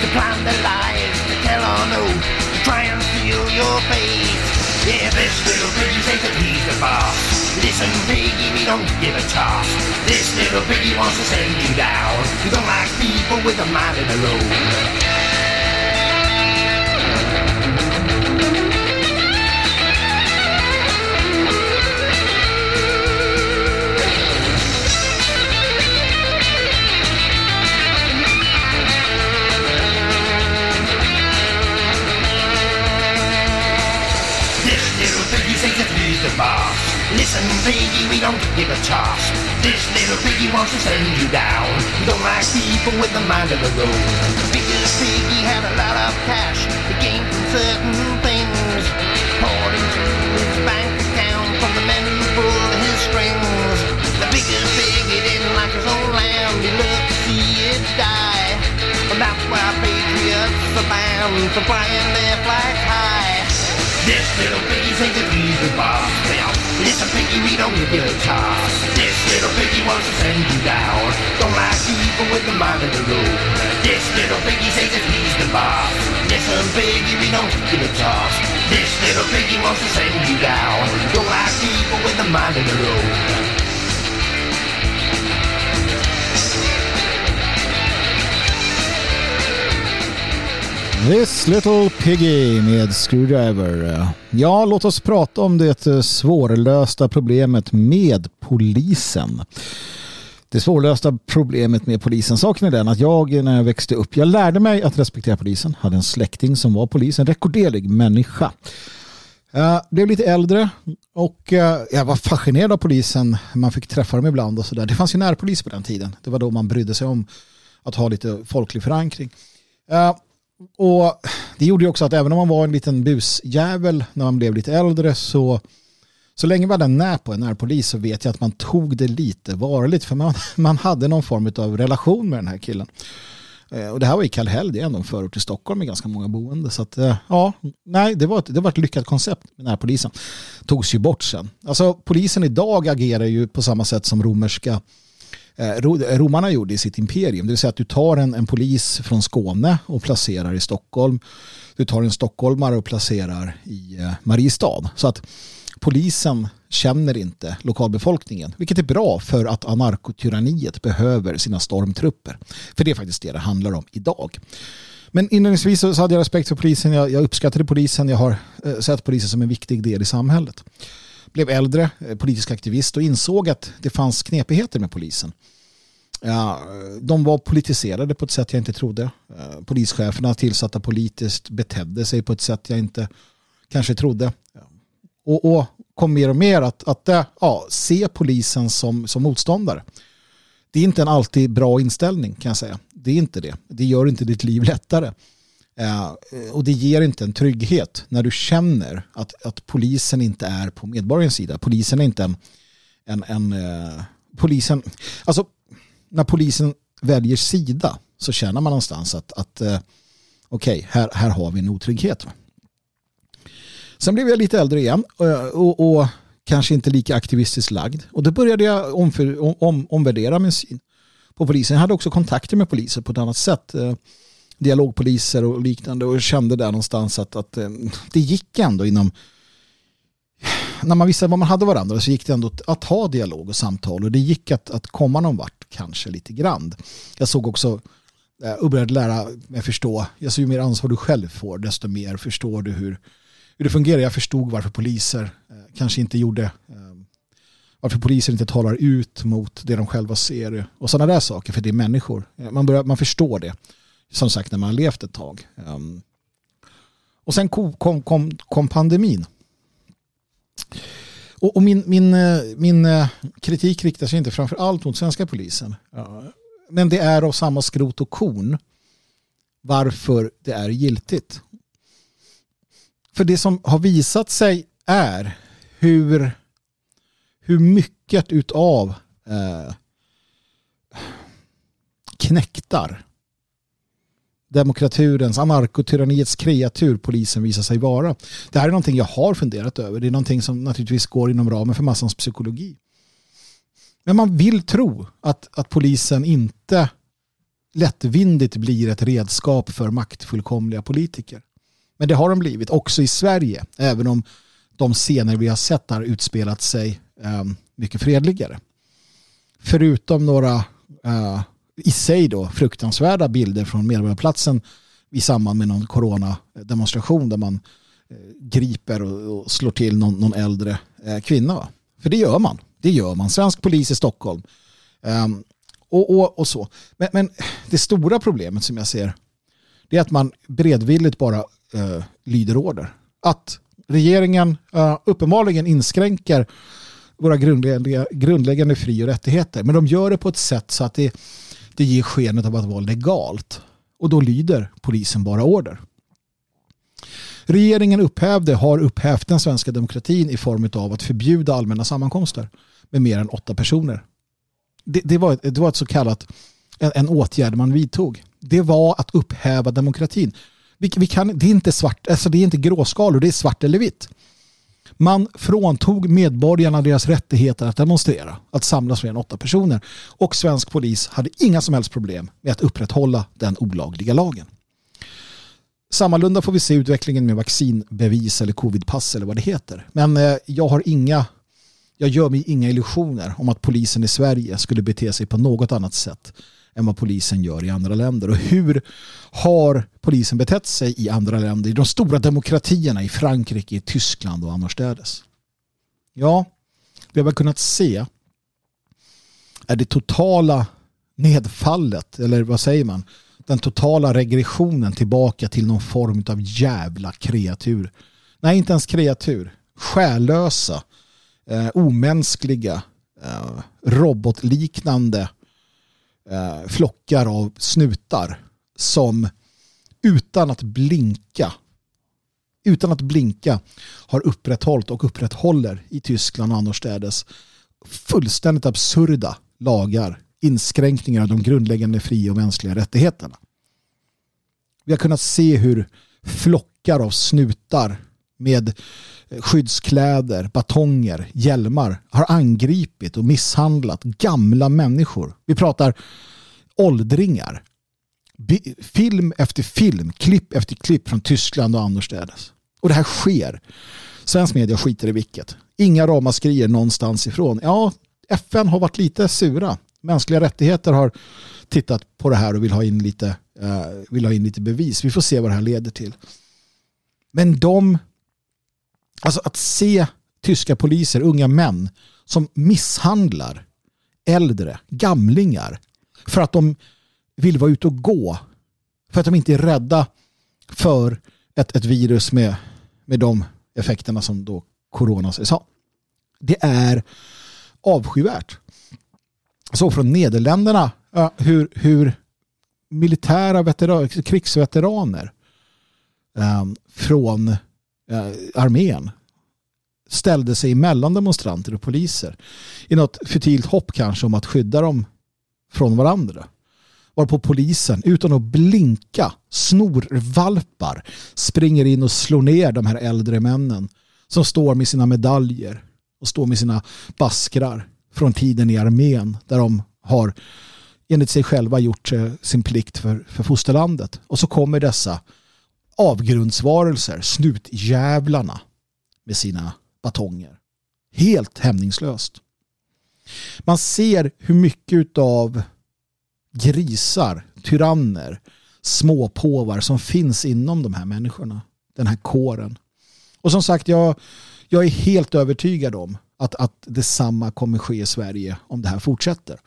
To plan their lives, to tell or no, to try and steal your faith. Yeah, this little piggy says that he's the boss. Listen, piggy, we don't give a toss. This little piggy wants to send you down. We don't like people with a mind of their own. Boss. Listen, piggy, we don't give a toss. This little piggy wants to send you down. Don't like people with the mind of their own. The biggest piggy had a lot of cash. He gained from certain things. Poured into his bank account from the men who pulled his strings. The biggest piggy didn't like his own land. He loved to see it die. And that's why patriots banned from flying their flag high. This little piggy that he's the boss. Now, listen, piggy, we don't give a toss. This little piggy wants to send you down. Don't like people with the mind of the road. This little piggy that he's the boss. Listen, piggy, we don't give a toss. This little piggy wants to send you down. Don't like people with the mind of the road. This little piggy med Screwdriver. Ja, låt oss prata om det eh, svårlösta problemet med polisen. Det svårlösta problemet med polisen. Saken är den att jag eh, när jag växte upp, jag lärde mig att respektera polisen. Hade en släkting som var polis, en rekorderlig människa. Jag blev lite äldre och jag var fascinerad av polisen. Man fick träffa dem ibland och sådär. Det fanns ju närpolis på den tiden. Det var då man brydde sig om att ha lite folklig förankring. Och det gjorde ju också att även om man var en liten busjävel när man blev lite äldre så så länge man hade en när på en närpolis så vet jag att man tog det lite varligt för man, [LAUGHS] man hade någon form av relation med den här killen. Eh, och det här var i Kallhäll, det är ändå en förort till Stockholm med ganska många boende. Så att, eh, ja, nej, det var, ett, det var ett lyckat koncept med närpolisen. Togs ju bort sen. Alltså polisen idag agerar ju på samma sätt som romerska Eh, eh, romarna gjorde i sitt imperium. Det vill säga att du tar en, en polis från Skåne och placerar i Stockholm. Du tar en stockholmare och placerar i eh, Mariestad. Så att polisen känner inte lokalbefolkningen, vilket är bra för att anarkotyranniet behöver sina stormtrupper. För det är faktiskt det det handlar om idag. Men inledningsvis så hade jag respekt för polisen, jag, jag uppskattade polisen, jag har eh, sett polisen som en viktig del i samhället. Blev äldre, eh, politisk aktivist och insåg att det fanns knepigheter med polisen. Ja, de var politiserade på ett sätt jag inte trodde. Eh, polischeferna tillsatta politiskt betedde sig på ett sätt jag inte kanske trodde. Eh, och, och kom mer och mer att, att ja, se polisen som, som motståndare. Det är inte en alltid bra inställning kan jag säga. Det är inte det. Det gör inte ditt liv lättare. Eh, och det ger inte en trygghet när du känner att, att polisen inte är på medborgarens sida. Polisen är inte en, en, en eh, polisen, alltså när polisen väljer sida så känner man någonstans att, att eh, okej, här, här har vi en otrygghet. Sen blev jag lite äldre igen och, och, och kanske inte lika aktivistiskt lagd. Och då började jag omför, om, om, omvärdera min syn på polisen. Jag hade också kontakter med poliser på ett annat sätt. Eh, Dialogpoliser och liknande och kände där någonstans att, att eh, det gick ändå inom när man visste vad man hade varandra så gick det ändå att ha dialog och samtal och det gick att, att komma någon vart kanske lite grann. Jag såg också eh, och började lära mig förstå, alltså ju mer ansvar du själv får desto mer förstår du hur, hur det fungerar. Jag förstod varför poliser eh, kanske inte gjorde ehm, varför poliser inte talar ut mot det de själva ser och sådana där saker för det är människor. Man, börjar, man förstår det som sagt när man har levt ett tag. Um, och sen kom, kom, kom, kom pandemin. Och, och min, min, eh, min eh, kritik riktar sig inte framför allt mot svenska polisen. Men det är av samma skrot och korn varför det är giltigt. För det som har visat sig är hur, hur mycket utav eh, knäktar demokraturens, anarkotyranniets kreatur polisen visar sig vara. Det här är någonting jag har funderat över. Det är någonting som naturligtvis går inom ramen för massans psykologi. Men man vill tro att, att polisen inte lättvindigt blir ett redskap för maktfullkomliga politiker. Men det har de blivit, också i Sverige, även om de scener vi har sett har utspelat sig eh, mycket fredligare. Förutom några eh, i sig då fruktansvärda bilder från Medborgarplatsen i samband med någon coronademonstration där man eh, griper och, slår till någon, någon äldre eh, kvinna. Va? För det gör man. Det gör man. Svensk polis i Stockholm. Um, och, och, och så. Men, men det stora problemet som jag ser det är att man beredvilligt bara uh, lyder order. Att regeringen uh, uppenbarligen inskränker våra grundläggande, grundläggande fri och rättigheter. Men de gör det på ett sätt så att det, det ger skenet av att vara legalt. Och då lyder polisen bara order. Regeringen upphävde, har upphävt den svenska demokratin i form av att förbjuda allmänna sammankomster med mer än åtta personer. Det, det, var, det var ett så kallat en, en åtgärd man vidtog. Det var att upphäva demokratin. Vi, vi kan, det, är inte svart, alltså det är inte gråskalor, det är svart eller vitt. Man fråntog medborgarna deras rättigheter att demonstrera, att samlas fler än åtta personer. Och svensk polis hade inga som helst problem med att upprätthålla den olagliga lagen. Sammalunda får vi se utvecklingen med vaccinbevis eller covidpass eller vad det heter. Men eh, jag har inga, jag gör mig inga illusioner om att polisen i Sverige skulle bete sig på något annat sätt än vad polisen gör i andra länder. Och hur har polisen betett sig i andra länder, i de stora demokratierna i Frankrike, i Tyskland och annorstädes? Ja, det har kunnat se är det totala nedfallet, eller vad säger man, den totala regressionen tillbaka till någon form av jävla kreatur. Nej, inte ens kreatur. Själlösa, eh, omänskliga, eh, robotliknande eh, flockar av snutar som utan att blinka utan att blinka har upprätthållit och upprätthåller i Tyskland och annorstädes fullständigt absurda lagar, inskränkningar av de grundläggande fri och mänskliga rättigheterna. Vi har kunnat se hur flockar av snutar med skyddskläder, batonger, hjälmar har angripit och misshandlat gamla människor. Vi pratar åldringar. Film efter film, klipp efter klipp från Tyskland och annorstädes. Och det här sker. Svensk media skiter i vilket. Inga ramaskrier någonstans ifrån. Ja, FN har varit lite sura. Mänskliga rättigheter har tittat på det här och vill ha in lite, uh, vill ha in lite bevis. Vi får se vad det här leder till. Men de, alltså att se tyska poliser, unga män som misshandlar äldre, gamlingar för att de vill vara ute och gå. För att de inte är rädda för ett, ett virus med, med de effekterna som då corona sägs ha. Det är avskyvärt. Så från Nederländerna hur, hur militära veteran, krigsveteraner um, från Eh, armén ställde sig mellan demonstranter och poliser i något futilt hopp kanske om att skydda dem från varandra. Varpå polisen utan att blinka snorvalpar springer in och slår ner de här äldre männen som står med sina medaljer och står med sina baskrar från tiden i armén där de har enligt sig själva gjort eh, sin plikt för, för fosterlandet. Och så kommer dessa avgrundsvarelser, snutjävlarna med sina batonger. Helt hämningslöst. Man ser hur mycket av grisar, tyranner, småpåvar som finns inom de här människorna. Den här kåren. Och som sagt, jag, jag är helt övertygad om att, att detsamma kommer ske i Sverige om det här fortsätter.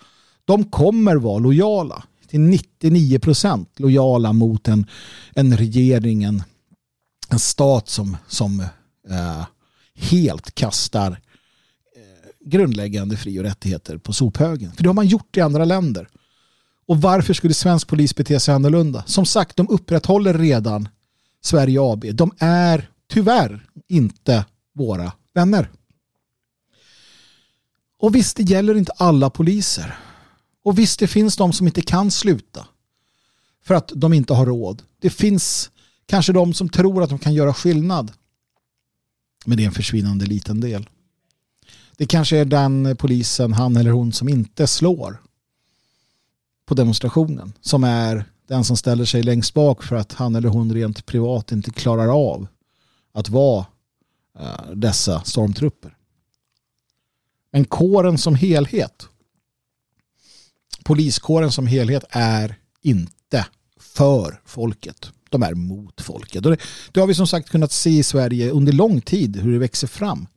De kommer vara lojala till 99 procent lojala mot en, en regering, en, en stat som, som eh, helt kastar eh, grundläggande fri och rättigheter på sophögen. För det har man gjort i andra länder. Och varför skulle svensk polis bete sig annorlunda? Som sagt, de upprätthåller redan Sverige AB. De är tyvärr inte våra vänner. Och visst, det gäller inte alla poliser. Och visst, det finns de som inte kan sluta för att de inte har råd. Det finns kanske de som tror att de kan göra skillnad. Men det är en försvinnande liten del. Det kanske är den polisen, han eller hon, som inte slår på demonstrationen. Som är den som ställer sig längst bak för att han eller hon rent privat inte klarar av att vara eh, dessa stormtrupper. Men kåren som helhet, poliskåren som helhet är inte för folket. De är mot folket. Och det, det har vi som sagt kunnat se i Sverige under lång tid hur det växer fram.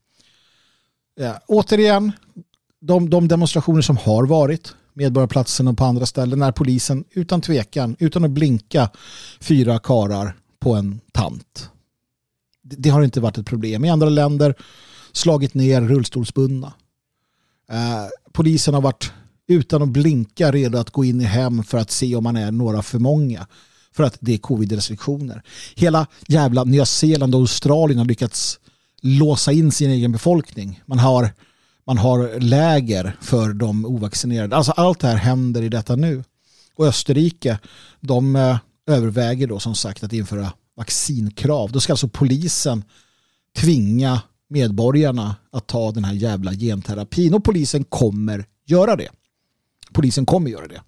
Ja, återigen, de, de demonstrationer som har varit, Medborgarplatsen och på andra ställen, när polisen utan tvekan, utan att blinka, fyra karar på en tant. Det, det har inte varit ett problem. I andra länder slagit ner rullstolsbundna. Eh, polisen har varit utan att blinka redo att gå in i hem för att se om man är några för många. För att det är covid-restriktioner. Hela jävla Nya Zeeland och Australien har lyckats låsa in sin egen befolkning. Man har, man har läger för de ovaccinerade. Alltså allt det här händer i detta nu. Och Österrike, de eh, överväger då som sagt att införa vaccinkrav. Då ska alltså polisen tvinga medborgarna att ta den här jävla genterapin och polisen kommer göra det. Polisen kommer göra det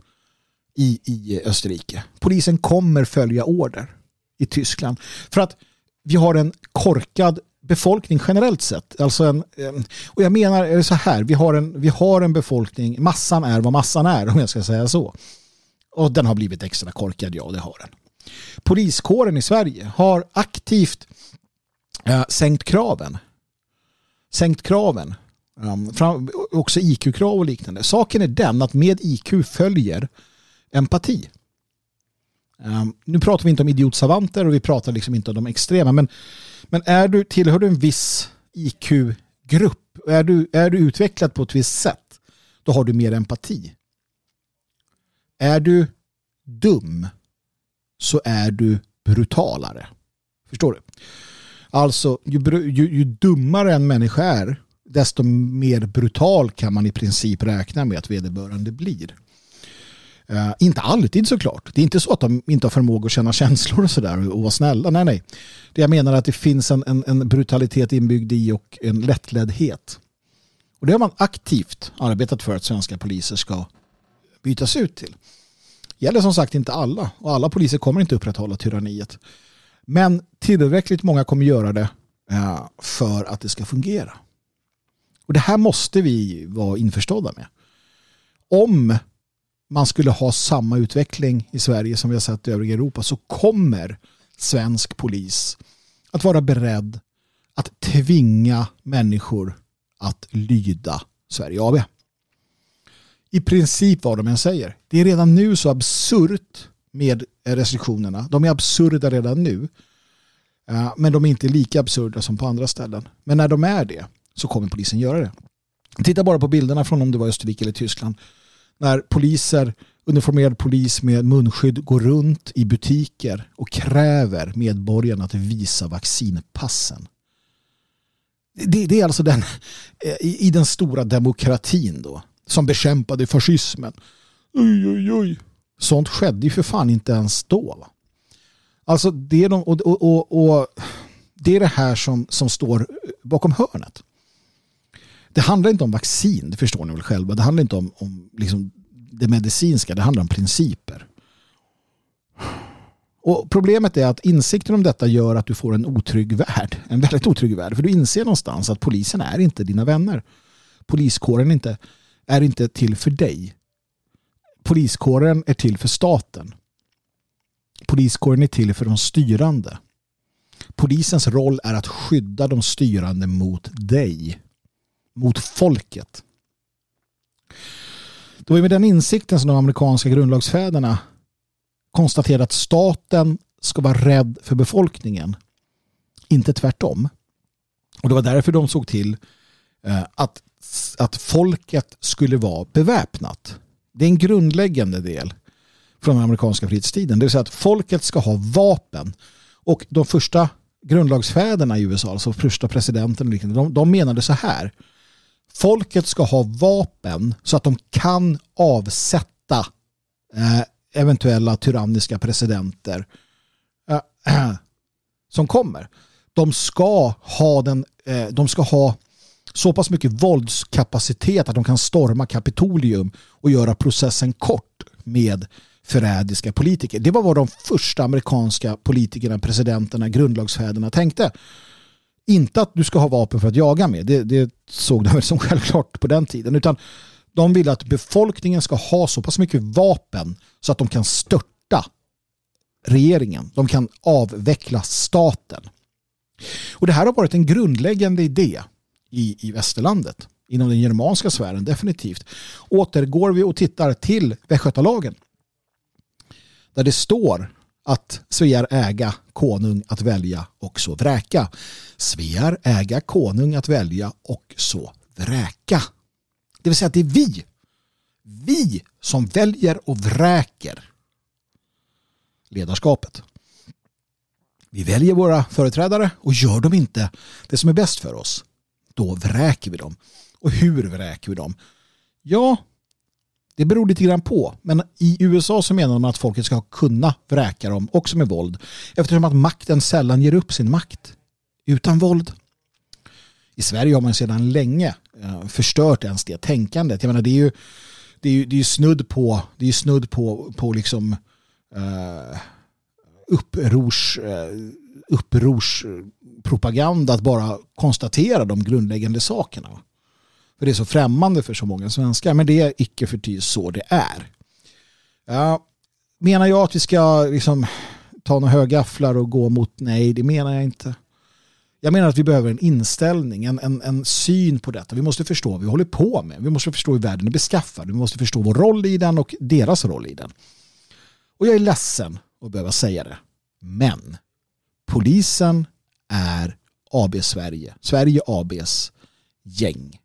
i, i eh, Österrike. Polisen kommer följa order i Tyskland. För att vi har en korkad befolkning generellt sett. Alltså en, och jag menar är det så här, vi har, en, vi har en befolkning, massan är vad massan är [LAUGHS] om jag ska säga så. Och den har blivit extra korkad, ja det har den. Poliskåren i Sverige har aktivt eh, sänkt kraven. Sänkt kraven Um, också IQ-krav och liknande. Saken är den att med IQ följer empati. Um, nu pratar vi inte om idiotsavanter och vi pratar liksom inte om de extrema. Men, men är du, tillhör du en viss IQ-grupp, är du, är du utvecklad på ett visst sätt, då har du mer empati. Är du dum så är du brutalare. Förstår du? Alltså, ju, ju, ju dummare en människa är, desto mer brutal kan man i princip räkna med att vederbörande blir. Uh, inte alltid såklart. Det är inte så att de inte har förmåga att känna känslor och sådär och vara snälla. Nej, nej. Det jag menar är att det finns en, en, en, brutalitet inbyggd i och en lättledhet. Och det har man aktivt arbetat för att svenska poliser ska bytas ut till. Det gäller som sagt inte alla och alla poliser kommer inte upprätthålla tyranniet. Men tillräckligt många kommer göra det uh, för att det ska fungera. Och det här måste vi vara införstådda med. Om man skulle ha samma utveckling i Sverige som vi har sett i övriga Europa så kommer svensk polis att vara beredd att tvinga människor att lyda Sverige AB. I princip vad de än säger. Det är redan nu så absurt med restriktionerna. De är absurda redan nu. Eh, men de är inte lika absurda som på andra ställen. Men när de är det så kommer polisen göra det. Titta bara på bilderna från om det var Österrike eller Tyskland. När poliser, uniformerad polis med munskydd går runt i butiker och kräver medborgarna att visa vaccinpassen. Det, det är alltså den, eh, i, i, den stora demokratin då, som bekämpade fascismen. Oj, oj, oj. Sånt skedde ju för fan inte ens då. Va? Alltså det är, de, och, och, och, och, det är det här som, som står bakom hörnet. Det handlar inte om vaccin, det förstår ni väl själva. Det handlar inte om, om liksom det medicinska, det handlar om principer. Och Problemet är att insikten om detta gör att du får en otrygg värld. En väldigt otrygg värld. För du inser någonstans att polisen är inte dina vänner. Poliskåren inte, är inte till för dig. Poliskåren är till för staten. Poliskåren är till för de styrande. Polisens roll är att skydda de styrande mot dig mot folket. Det var med den insikten som de amerikanska grundlagsfäderna konstaterade att staten ska vara rädd för befolkningen. Inte tvärtom. Och det var därför de såg till eh, att, att folket skulle vara beväpnat. Det är en grundläggande del från den amerikanska frihetstiden. Det vill säga att folket ska ha vapen. Och de första grundlagsfäderna i USA, alltså första presidenten, de, de menade så här. Folket ska ha vapen så att de kan avsätta eh, eventuella tyranniska presidenter eh, [CLEARS THROAT] som kommer. De ska ha den, eh, de ska ha så pass mycket våldskapacitet att de kan storma Kapitolium och göra processen kort med förrädiska politiker. Det var vad de första amerikanska politikerna, presidenterna, grundlagsfäderna tänkte. Inte att du ska ha vapen för att jaga med, det, det såg de väl [LAUGHS] som självklart på den tiden, utan de vill att befolkningen ska ha så pass mycket vapen så att de kan störta regeringen. De kan avveckla staten. Och det här har varit en grundläggande idé i, i västerlandet. Inom den germanska sfären, definitivt. Återgår vi och tittar till Västgötalagen. Där det står att Svear äga konung att välja och så vräka. Svear äga konung att välja och så vräka. Det vill säga att det är vi, vi som väljer och vräker ledarskapet. Vi väljer våra företrädare och gör de inte det som är bäst för oss, då vräker vi dem. Och hur vräker vi dem? Ja, det beror lite grann på. Men i USA så menar man att folket ska kunna vräka dem också med våld. Eftersom att makten sällan ger upp sin makt utan våld. I Sverige har man sedan länge eh, förstört ens det tänkandet. Jag menar, det är ju, det är ju, det är snudd på, det är snudd på, på liksom uh, upprors, uh, upprorspropaganda att bara konstatera de grundläggande sakerna. För det är så främmande för så många svenskar. Men det är icke förty så det är. Ja, menar jag att vi ska liksom ta några högafflar och gå mot nej, det menar jag inte. Jag menar att vi behöver en inställning, en, en, en syn på detta. Vi måste förstå vad vi håller på med. Vi måste förstå hur världen är beskaffad. Vi måste förstå vår roll i den och deras roll i den. Och jag är ledsen att behöva säga det. Men polisen är AB Sverige. Sverige ABs gäng.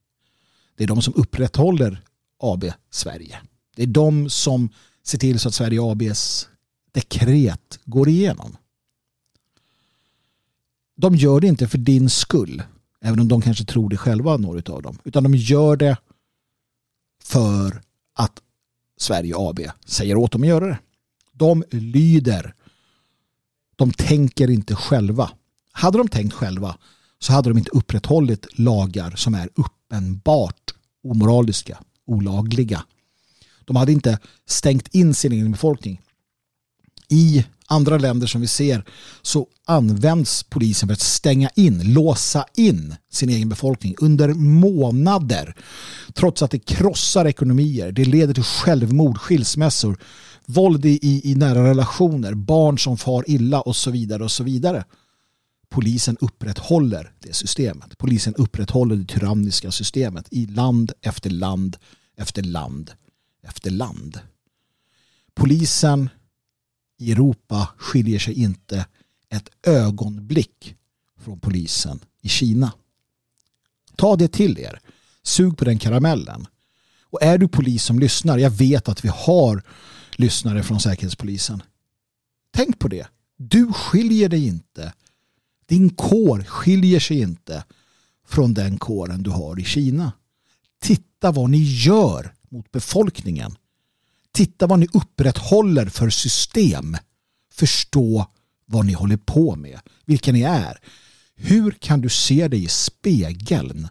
Det är de som upprätthåller AB Sverige. Det är de som ser till så att Sverige ABs dekret går igenom. De gör det inte för din skull, även om de kanske tror det själva, några av dem, utan de gör det för att Sverige AB säger åt dem att göra det. De lyder. De tänker inte själva. Hade de tänkt själva så hade de inte upprätthållit lagar som är uppenbart omoraliska, olagliga. De hade inte stängt in sin egen befolkning. I andra länder som vi ser så används polisen för att stänga in, låsa in sin egen befolkning under månader. Trots att det krossar ekonomier, det leder till självmord, skilsmässor, våld i, i nära relationer, barn som far illa och så vidare och så vidare. Polisen upprätthåller det systemet. Polisen upprätthåller det tyranniska systemet i land efter land efter land efter land. Polisen i Europa skiljer sig inte ett ögonblick från polisen i Kina. Ta det till er. Sug på den karamellen. Och är du polis som lyssnar, jag vet att vi har lyssnare från Säkerhetspolisen. Tänk på det. Du skiljer dig inte. Din kår skiljer sig inte från den kåren du har i Kina. Titta vad ni gör mot befolkningen. Titta vad ni upprätthåller för system. Förstå vad ni håller på med. Vilka ni är. Hur kan du se dig i spegeln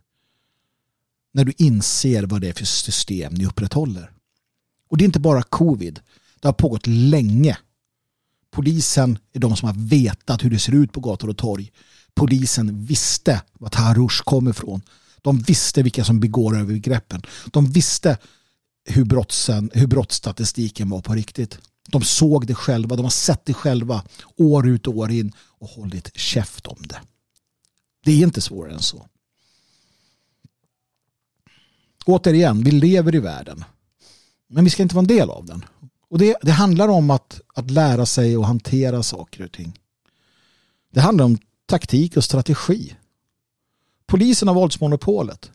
när du inser vad det är för system ni upprätthåller? Och det är inte bara covid. Det har pågått länge. Polisen är de som har vetat hur det ser ut på gator och torg. Polisen visste var Tarush kommer ifrån. De visste vilka som begår övergreppen. De visste hur, brottsen, hur brottsstatistiken var på riktigt. De såg det själva, de har sett det själva år ut och år in och hållit käft om det. Det är inte svårare än så. Återigen, vi lever i världen. Men vi ska inte vara en del av den. Och det, det handlar om att, att lära sig och hantera saker och ting. Det handlar om taktik och strategi. Polisen har våldsmonopolet.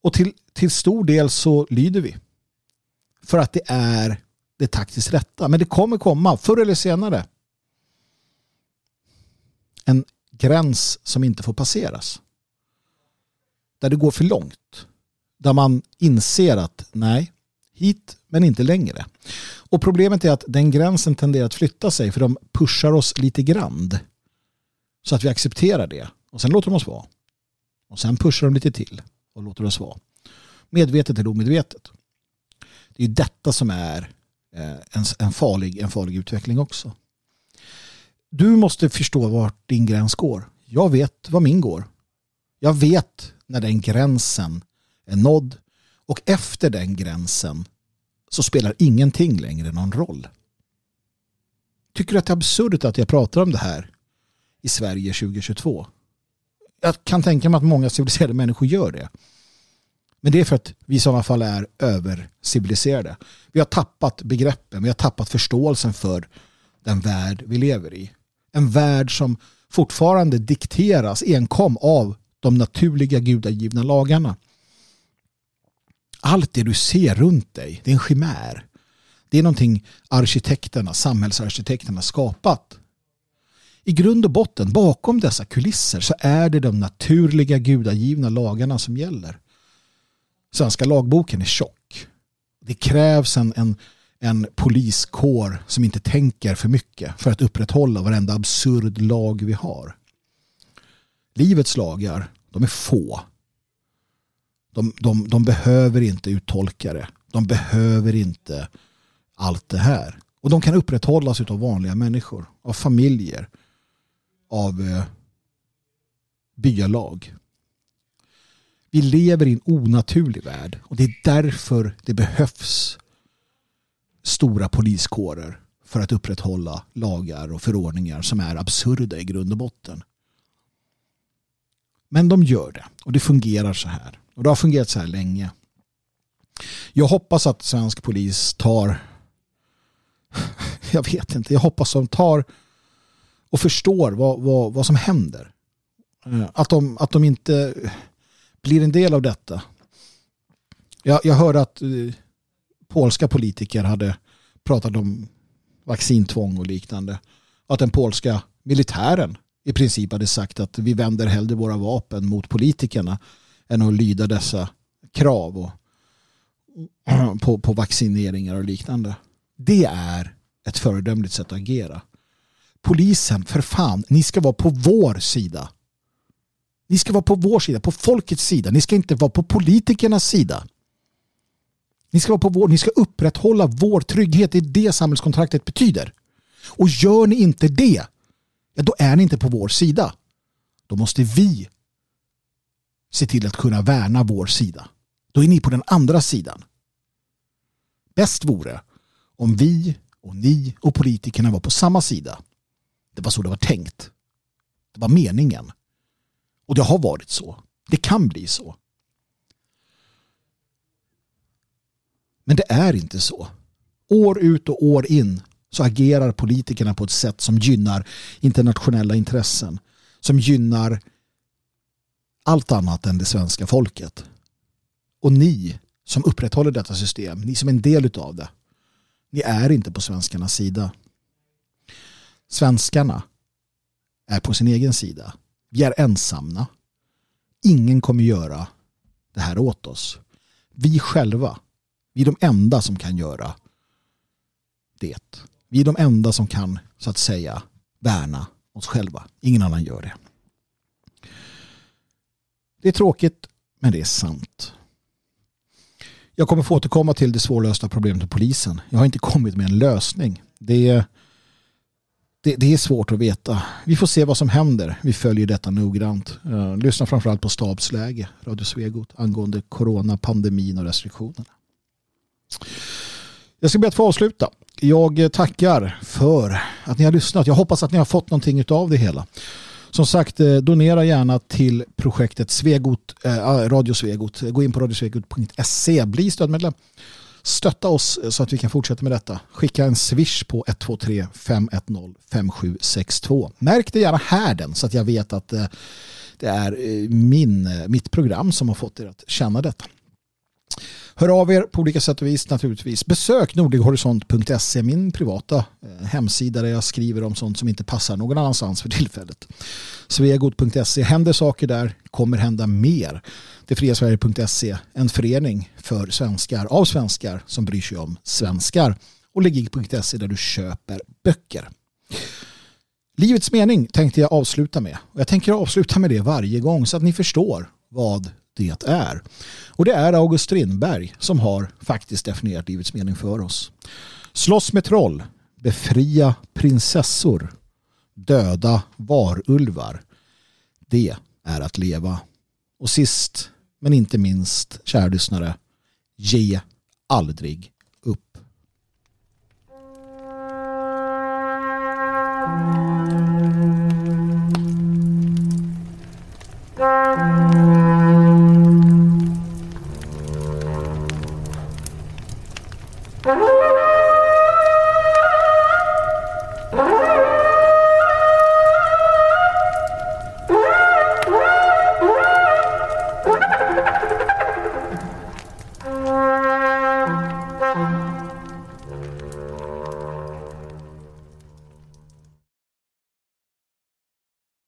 Och till, till stor del så lyder vi. För att det är det taktiskt rätta. Men det kommer komma, förr eller senare. En gräns som inte får passeras. Där det går för långt. Där man inser att nej, hit men inte längre. Och problemet är att den gränsen tenderar att flytta sig för de pushar oss lite grann. Så att vi accepterar det. Och sen låter de oss vara. Och sen pushar de lite till och låter oss vara. Medvetet eller omedvetet. Det är detta som är eh, en, en, farlig, en farlig utveckling också. Du måste förstå vart din gräns går. Jag vet var min går. Jag vet när den gränsen är nådd och efter den gränsen så spelar ingenting längre någon roll. Tycker du att det är absurt att jag pratar om det här i Sverige 2022? Jag kan tänka mig att många civiliserade människor gör det. Men det är för att vi i sådana fall är överciviliserade. Vi har tappat begreppen, vi har tappat förståelsen för den värld vi lever i. En värld som fortfarande dikteras enkom av de naturliga gudagivna lagarna. Allt det du ser runt dig, det är en chimär. Det är någonting arkitekterna, samhällsarkitekterna skapat. I grund och botten, bakom dessa kulisser så är det de naturliga gudagivna lagarna som gäller svenska lagboken är tjock. Det krävs en, en, en poliskår som inte tänker för mycket för att upprätthålla varenda absurd lag vi har. Livets lagar, de är få. De, de, de behöver inte uttolkare. De behöver inte allt det här. Och de kan upprätthållas av vanliga människor, av familjer, av eh, byalag. Vi lever i en onaturlig värld och det är därför det behövs stora poliskårer för att upprätthålla lagar och förordningar som är absurda i grund och botten. Men de gör det och det fungerar så här. Och det har fungerat så här länge. Jag hoppas att svensk polis tar [LAUGHS] jag vet inte, jag hoppas att de tar och förstår vad, vad, vad som händer. Eh, att de, att de inte blir en del av detta. Jag, jag hörde att uh, polska politiker hade pratat om vaccintvång och liknande. Att den polska militären i princip hade sagt att vi vänder hellre våra vapen mot politikerna än att lyda dessa krav. Och, [CLEARS THROAT] på, på vaccineringar och liknande. Det är ett föredömligt sätt att agera. Polisen, för fan, ni ska vara på vår sida. Ni ska vara på vår sida, på folkets sida. Ni ska inte vara på politikernas sida. Ni ska, vara på vår, ni ska upprätthålla vår trygghet. Det är det samhällskontraktet betyder. Och gör ni inte det, ja, då är ni inte på vår sida. Då måste vi se till att kunna värna vår sida. Då är ni på den andra sidan. Bäst vore om vi och ni och politikerna var på samma sida. Det var så det var tänkt. Det var meningen. Och det har varit så. Det kan bli så. Men det är inte så. År ut och år in så agerar politikerna på ett sätt som gynnar internationella intressen. Som gynnar allt annat än det svenska folket. Och ni som upprätthåller detta system, ni som är en del av det, ni är inte på svenskarnas sida. Svenskarna är på sin egen sida. Vi är ensamma. Ingen kommer göra det här åt oss. Vi själva, vi är de enda som kan göra det. Vi är de enda som kan, så att säga, värna oss själva. Ingen annan gör det. Det är tråkigt, men det är sant. Jag kommer få återkomma till det svårlösta problemet med polisen. Jag har inte kommit med en lösning. Det är, det, det, är svårt att veta. Vi får se vad som händer. Vi följer detta noggrant. Eh, lyssna framförallt på stabsläge, Radio Svegot, angående corona, pandemin och restriktionerna. Jag ska be att få avsluta. Jag tackar för att ni har lyssnat. Jag hoppas att ni har fått någonting av det hela. Som sagt, eh, donera gärna till projektet Svegot, eh, ah, Radio Svegot. Gå in på radiosvegot.se, bli stödmedlem. Stötta oss eh, så att vi kan fortsätta med detta. Skicka en swish på 123 510 5762. Märk det gärna här den så att jag vet att eh, det är min, mitt program som har fått er att känna detta. Hör av er på olika sätt och vis naturligtvis. Besök nordlighorisont.se, min privata eh, hemsida där jag skriver om sånt som inte passar någon annanstans för tillfället. Sveagod.se, händer saker där, kommer hända mer. Detfriasverige.se, en förening för svenskar, av svenskar som bryr sig om svenskar. Och legig.se där du köper böcker. Livets mening tänkte jag avsluta med. Och jag tänker avsluta med det varje gång så att ni förstår vad det är. Och det är August Strindberg som har faktiskt definierat livets mening för oss. Slåss med troll, befria prinsessor, döda varulvar. Det är att leva. Och sist men inte minst, kära lyssnare, ge aldrig upp. Uh-huh.